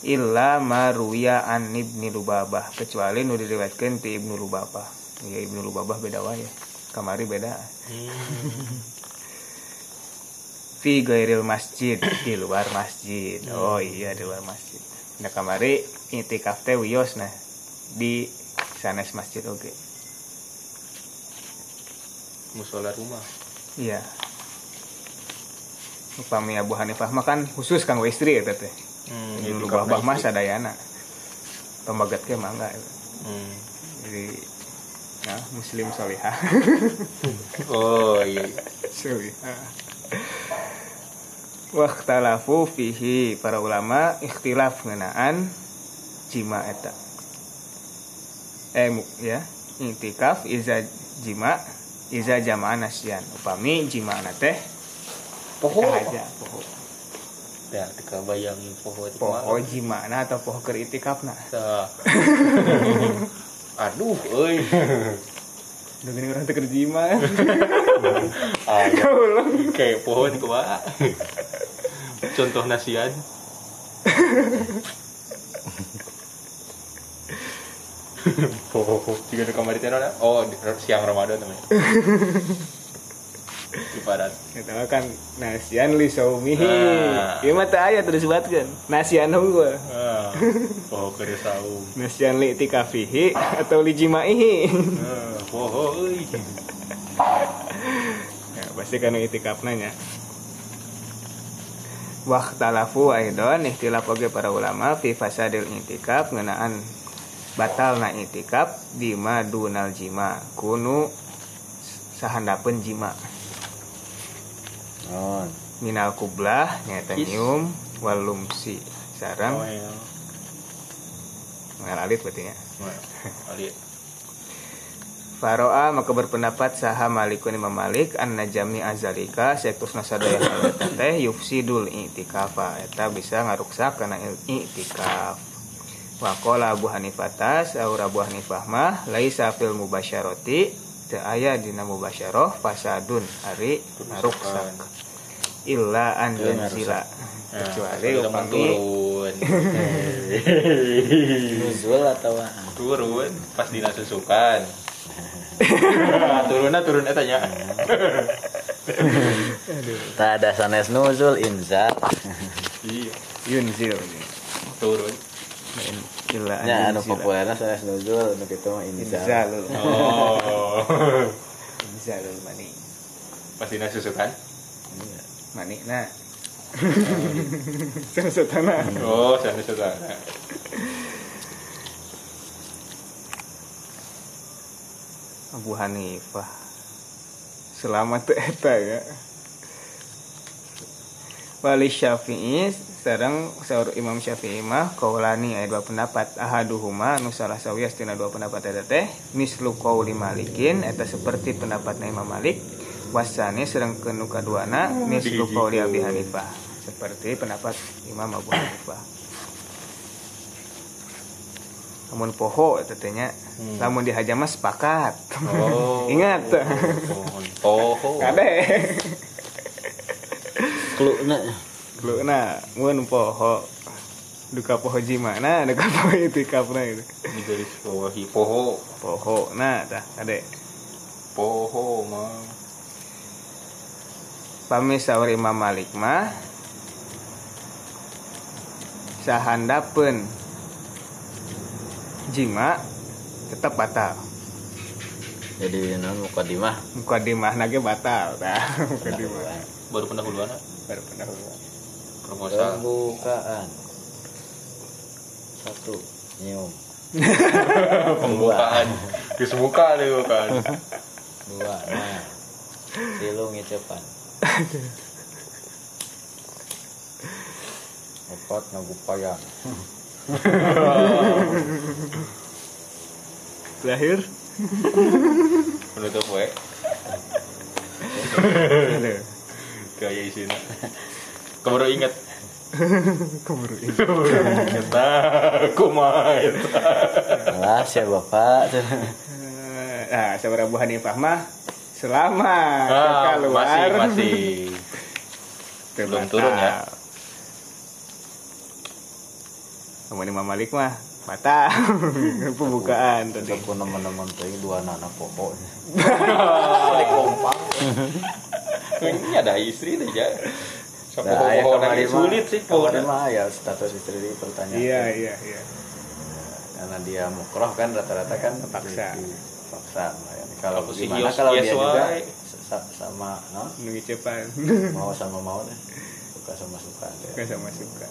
illa maruya an ibni lubabah kecuali nu diriwayatkeun ti ibnu lubabah. Ya ibnu lubabah beda wae. Kamari beda. Fi gairil masjid di luar masjid. Oh iya di luar masjid. Nah kamari itikaf teh wios nah di sanes masjid oke. Musola rumah. iya. Upami Abu Hanifah mah kan khusus kanggo istri eta teh Hmm, itikaf Lubabah mah istri. sadayana pembagat ke mangga Hmm. jadi nah muslim solihah Oh iya. solihah Waktalafu fihi para ulama ikhtilaf ngenaan jima eta eh ya intikaf iza jima iza jamaah nasyan upami jima teh Poho. aja poho Ya, teka bayang poho itu poho jima atau poho keur itikafna Tah. Aduh, euy. Udah gini orang teker jima Ah, ya. Kaulah. Kayak pohon kumaha. Contoh nasian. Oh, juga di kamar itu ada. Oh, siang Ramadan namanya. Ibarat. Itu kan nasian li saumihi. Nah. Ieu mah teu aya terus disebutkeun. Nasian hungkul. Ah, oh, keur saum. Nasian li tikafihi atau li jimaihi. Ah, oh, euy. ya, pasti kan itikafna nya. Waktalafu aidon ikhtilaf oge para ulama fi fasadil itikaf ngeunaan batal na itikaf di madunal jima kunu sahandapeun jima non minal kublah nyata walumsi Oh, sarang ya. ngalalit berarti ya? Nah, Ali. Faro'a maka berpendapat saha malikun imam malik an najami azalika sektus nasadaya teh yufsidul i'tikafa. Eta bisa ngaruksak il- i'tikaf. Wa qala abu hanifah saur abu hanifah mah laisa fil mubasyarati teu aya dina mubasyarah fasadun ari ngaruksak illa an yanzila. Nah, kecuali mau upami turun. nuzul atau turun pas dina susukan. turunnya turun eta nya. tak ada sanes nuzul inzal. Iya, yunzil. Turun. An nya anu populerna sanes nuzul anu kitu mah inzal Oh. inzalul mani Pas dina susukan. Iya. mani nah Sesutana Oh, sana susukan. Abu Hanifah Selamat tuh eta ya Wali Syafi'i Sarang saur Imam Syafi'i mah Kaulani aya dua pendapat. Ahaduhuma anu salah sawias tina dua pendapat eta teh. Mislu qauli Malikin Eta seperti pendapatna Imam Malik. Wasani serang kenu kaduana Mislu qauli Abi Hanifah. Seperti pendapat Imam Abu Hanifah. Namun poho eta teh nya. Lamun dihaja mah sepakat. Oh. Ingat. Oh. Oh. Kade klukna Lu na mun poho duka poho jima. Nah duka poho itu Ini garis bawahi poho. poho. Nah tah kade Poho mah. pami sahur Imam Malik mah sahandapeun jima tetap batal. Jadi non mukadimah. Mukadimah nage batal tah mukadimah. Baru pendahuluan baru pendahuluan proposal. pembukaan satu nyium Pembukaan. Geus muka deh kan. dua nah ngicepan empat nagupayang terakhir Menutup we. Gaya isinya. Kamu ingat. keburu ini Ingat nah, kumaha eta. lah siapa bapak nah sabar Abu Hanifah mah selamat Ah, keluar masih masih belum turun ya. Sama Imam Malik mah batal pembukaan tadi. Aku nemen-nemen tuh dua anak pokok kompak. Ini ada istri deh ya. Siapa Nah, ayah kemarin sulit sih kemarin mah ya status istri dipertanyakan Iya iya iya. karena dia mukroh kan rata-rata kan Paksa. paksa ya. kalau gimana Yos- kalau dia juga sa- sama no? Nungi cepan. mau sama mau deh suka sama suka deh. Gak sama suka.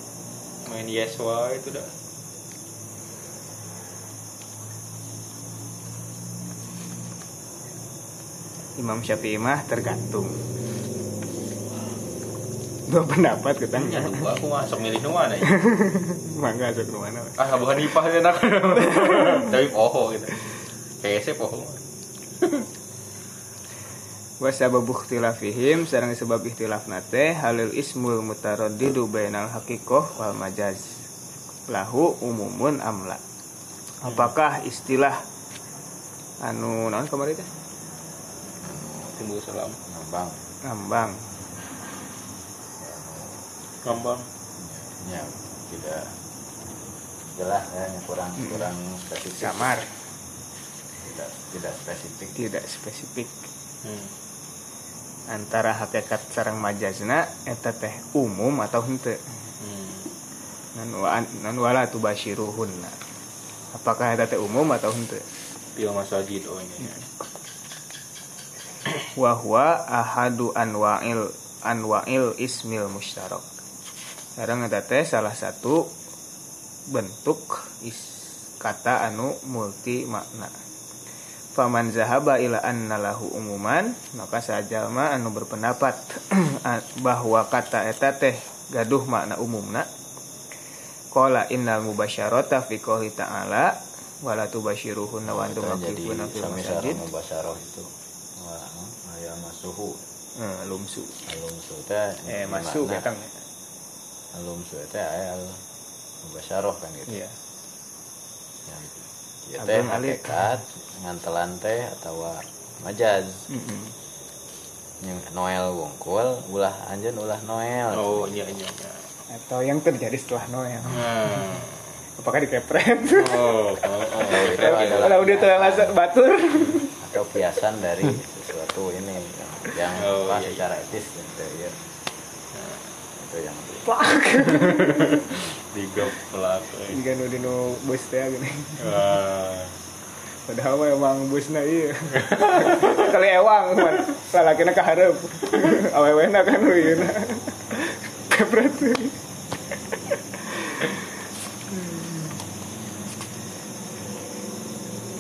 Main Yeswa itu dah. Imam Syafi'i mah tergantung. Dua pendapat kita Ya dua aku masuk milih nu mana ya? Mangga masuk ke mana? Ah bukan Ipah enak. Tapi poho gitu. PS poho. Wa sababu ikhtilafihim sareng sebab ikhtilaf nate halil ismul mutaraddidu bainal haqiqah wal majaz lahu umumun amla. Apakah istilah anu naon kemarin teh? Timbul salam. ngambang Ngambang. Gampang. ya tidak jelas ya yang kurang kurang spesifik Samar. tidak tidak spesifik tidak spesifik Hmm. antara hakikat sarang majazna eta teh umum atau henteu Hmm. nan wa nan wala tubashiruhunna apakah eta teh umum atau henteu Fil masajid oh ini. wa huwa ahadu anwa'il anwa'il ismil mustarak sekarang eta teh salah satu bentuk is kata anu multi makna faman zahaba ila anna lahu umuman maka sajalma anu berpendapat bahwa kata eta teh gaduh makna umumna. Qala innal mubasyarata fi qouli ta'ala wala tubasyiruhunna wa antum aqifuna fil masajid. mubasyarah itu. Wah aya masuhu. Eh, lumsu. Alumsu teh. Eh masuk makna ya aya al mubasyarah kan gitu. Iya. Yang ieu teh hakikat ngantelan teh atawa majaz. Yang Noel wongkul ulah anjeun ulah Noel. Oh iya iya iya. atau yang terjadi setelah Noel. Hmm. apakah dikepret Oh, oh, oh. adalah kalau dia telah batur. Atau kiasan dari sesuatu ini yang, Oh, iya, iya. secara etis gitu ya itu yang pak Tiga pelaku. jika nu dinu bus teh gini Wah. padahal mah emang busna iya kali ewang man lalakina kaharep awewena kan kepret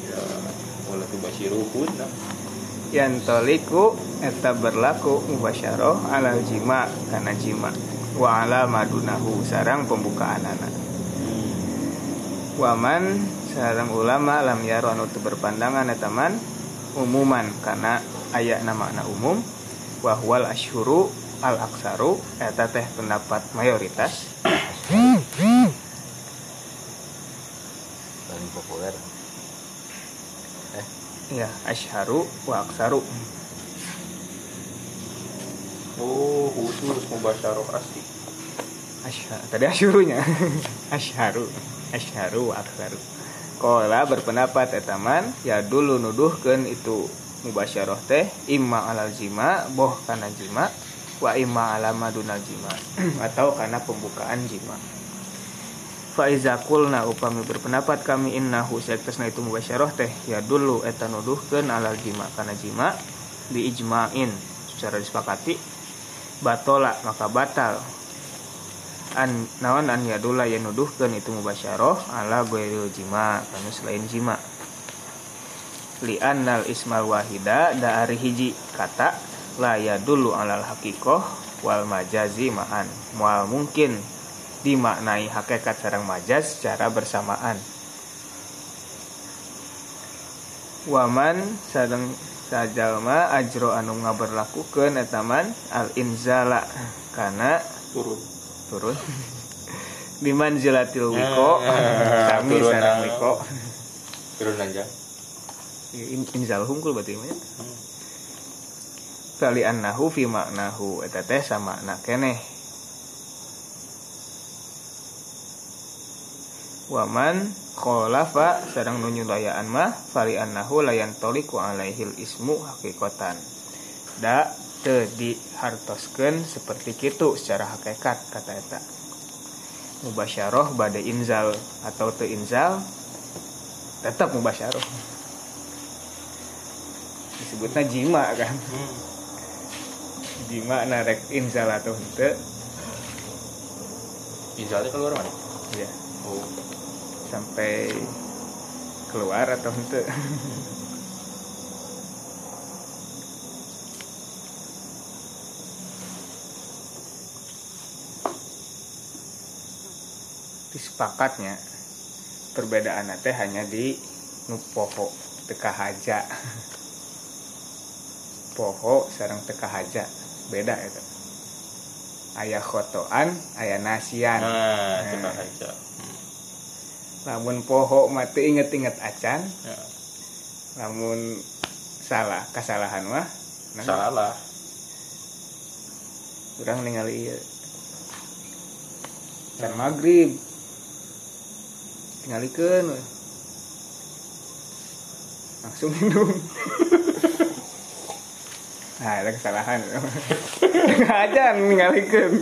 Ya, wala tubasyiruhun. nah. yang toliku eta berlaku mubasyarah ala jima karena jima wa ala madunahu sarang pembukaan anak. Waman sarang ulama lam yaro anu berpandangan eta man umuman karena aya nama anak umum wa huwal asyhuru al aksaru eta teh pendapat mayoritas. Paling populer. Ya asharu wa aksaru Oh, khusus mubasyarah asli. Ashar, tadi asyurunya asharu asharu aksaru Kola berpendapat etaman ya dulu nuduhkan itu mubasyarah teh imma alal jima boh kana jima wa imma ala madunal jima atau karena pembukaan jima. Faiza kulna upami berpendapat kami innahu sektesna itu mubasyarah teh ya dulu eta nuduhkeun alal jima kana jima di ijma'in secara disepakati batola maka batal. An naon an yadula yang nuduhkeun itu mubasyarah ala ghairil jima kana selain jima. Li annal ismal wahida dari hiji kata la yadullu alal haqiqah wal majazi ma'an. Mual mungkin dimaknai hakikat sarang majaz secara bersamaan. Waman sareng sajalma ajro anu ngaberlakukeun etaman al inzala kana Turun. turun biman zilatil wiko Ah, sami turun sarang anu. wiko Turun aja. In- inzal hungkul berarti mah Kali annahu fi maknahu eta teh sama makna keneh Waman kholafa sareng nu nyulayaan mah fali annahu layan toliku alaihil ismu hakikatan. Da teu dihartoskeun seperti kitu secara hakikat kata eta. Mubasyarah bade inzal atau teu inzal tetap mubasyarah. Disebutnya jima kan? Jima narek inzal atau henteu Inzalnya keluar mana? ya Oh. Sampai keluar atau henteu disepakatnya perbedaan teh hanya di nu poho teka haja poho sarang teka haja beda itu. Ayah khotoan ayah nasian. Nah, Nah. aja. Lamun poho mati inget-inget acan Ya. lamun salah kesalahan mah nah, Salah. kurang ningali ieu dan maghrib tinggalikeun we. langsung minum nah ada kesalahan aja ningalikeun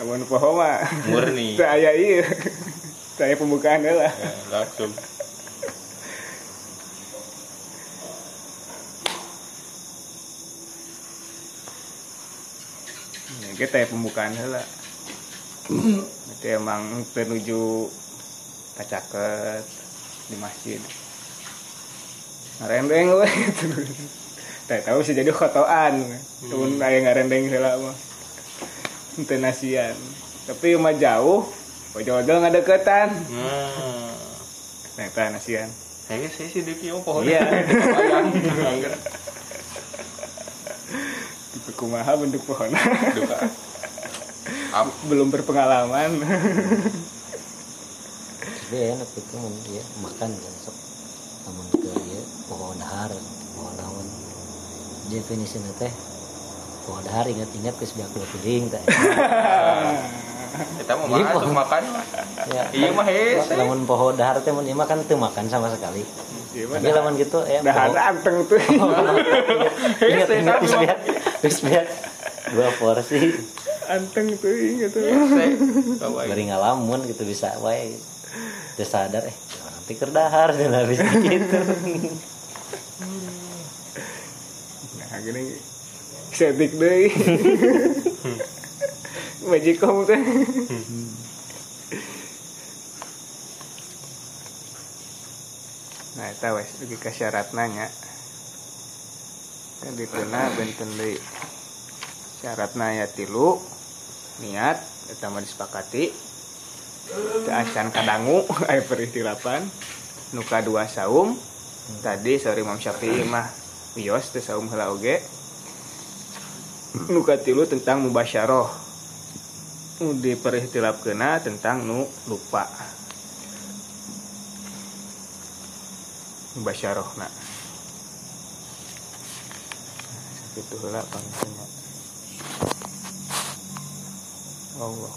namun poho mah Murni. saya iya. Saya pembukaan lah. Ya, langsung. Ya, kita ya pembukaan lah. Itu emang menuju kacaket di masjid. Ngarendeng we tahu sih jadi kotoan hmm. aya ngarendeng heula mah Ente nasian tapi mah jauh ojol-ojol ngadeketan nah nah eta nasian saya saya sih deki oh pohon. Iya. Tipe kumaha bentuk pohon. Duka. Belum berpengalaman. Tapi enak itu mun ya makan kan sok. Namun ke ya pohon dahar pohon naon definisinya teh pohon dahar ingat-ingat ke sebelah dua piring teh. Kita mau Iya, makan pohon. tuh makan. Ya Iya, mah hese. namun pohon dahar teh mun ieu mah kan teu makan sama sekali. Gimana? tapi lamun gitu ya Dah pohon- anteng tuh. Ingat ingat terus lihat terus lihat dua porsi. Anteng tuh inget tuh. Bari ngalamun gitu bisa wae. Terus sadar eh nanti kerdahar dan habis gitu. Nah gini setik deh majikom teh nah itu wes lagi ke syarat nanya kan dituna benten deui syarat naya tilu niat eta mah disepakati. Teu acan kadangu aya peristilapan nuka dua saum. Tadi sorry Imam Syafi'i mah. Wios teu saum heula oge nuka tilu tentang mubasyarah. Nu diperihtilapkeuna tentang nu lupa. Mubasyarah nah itu heula pangtanya Allah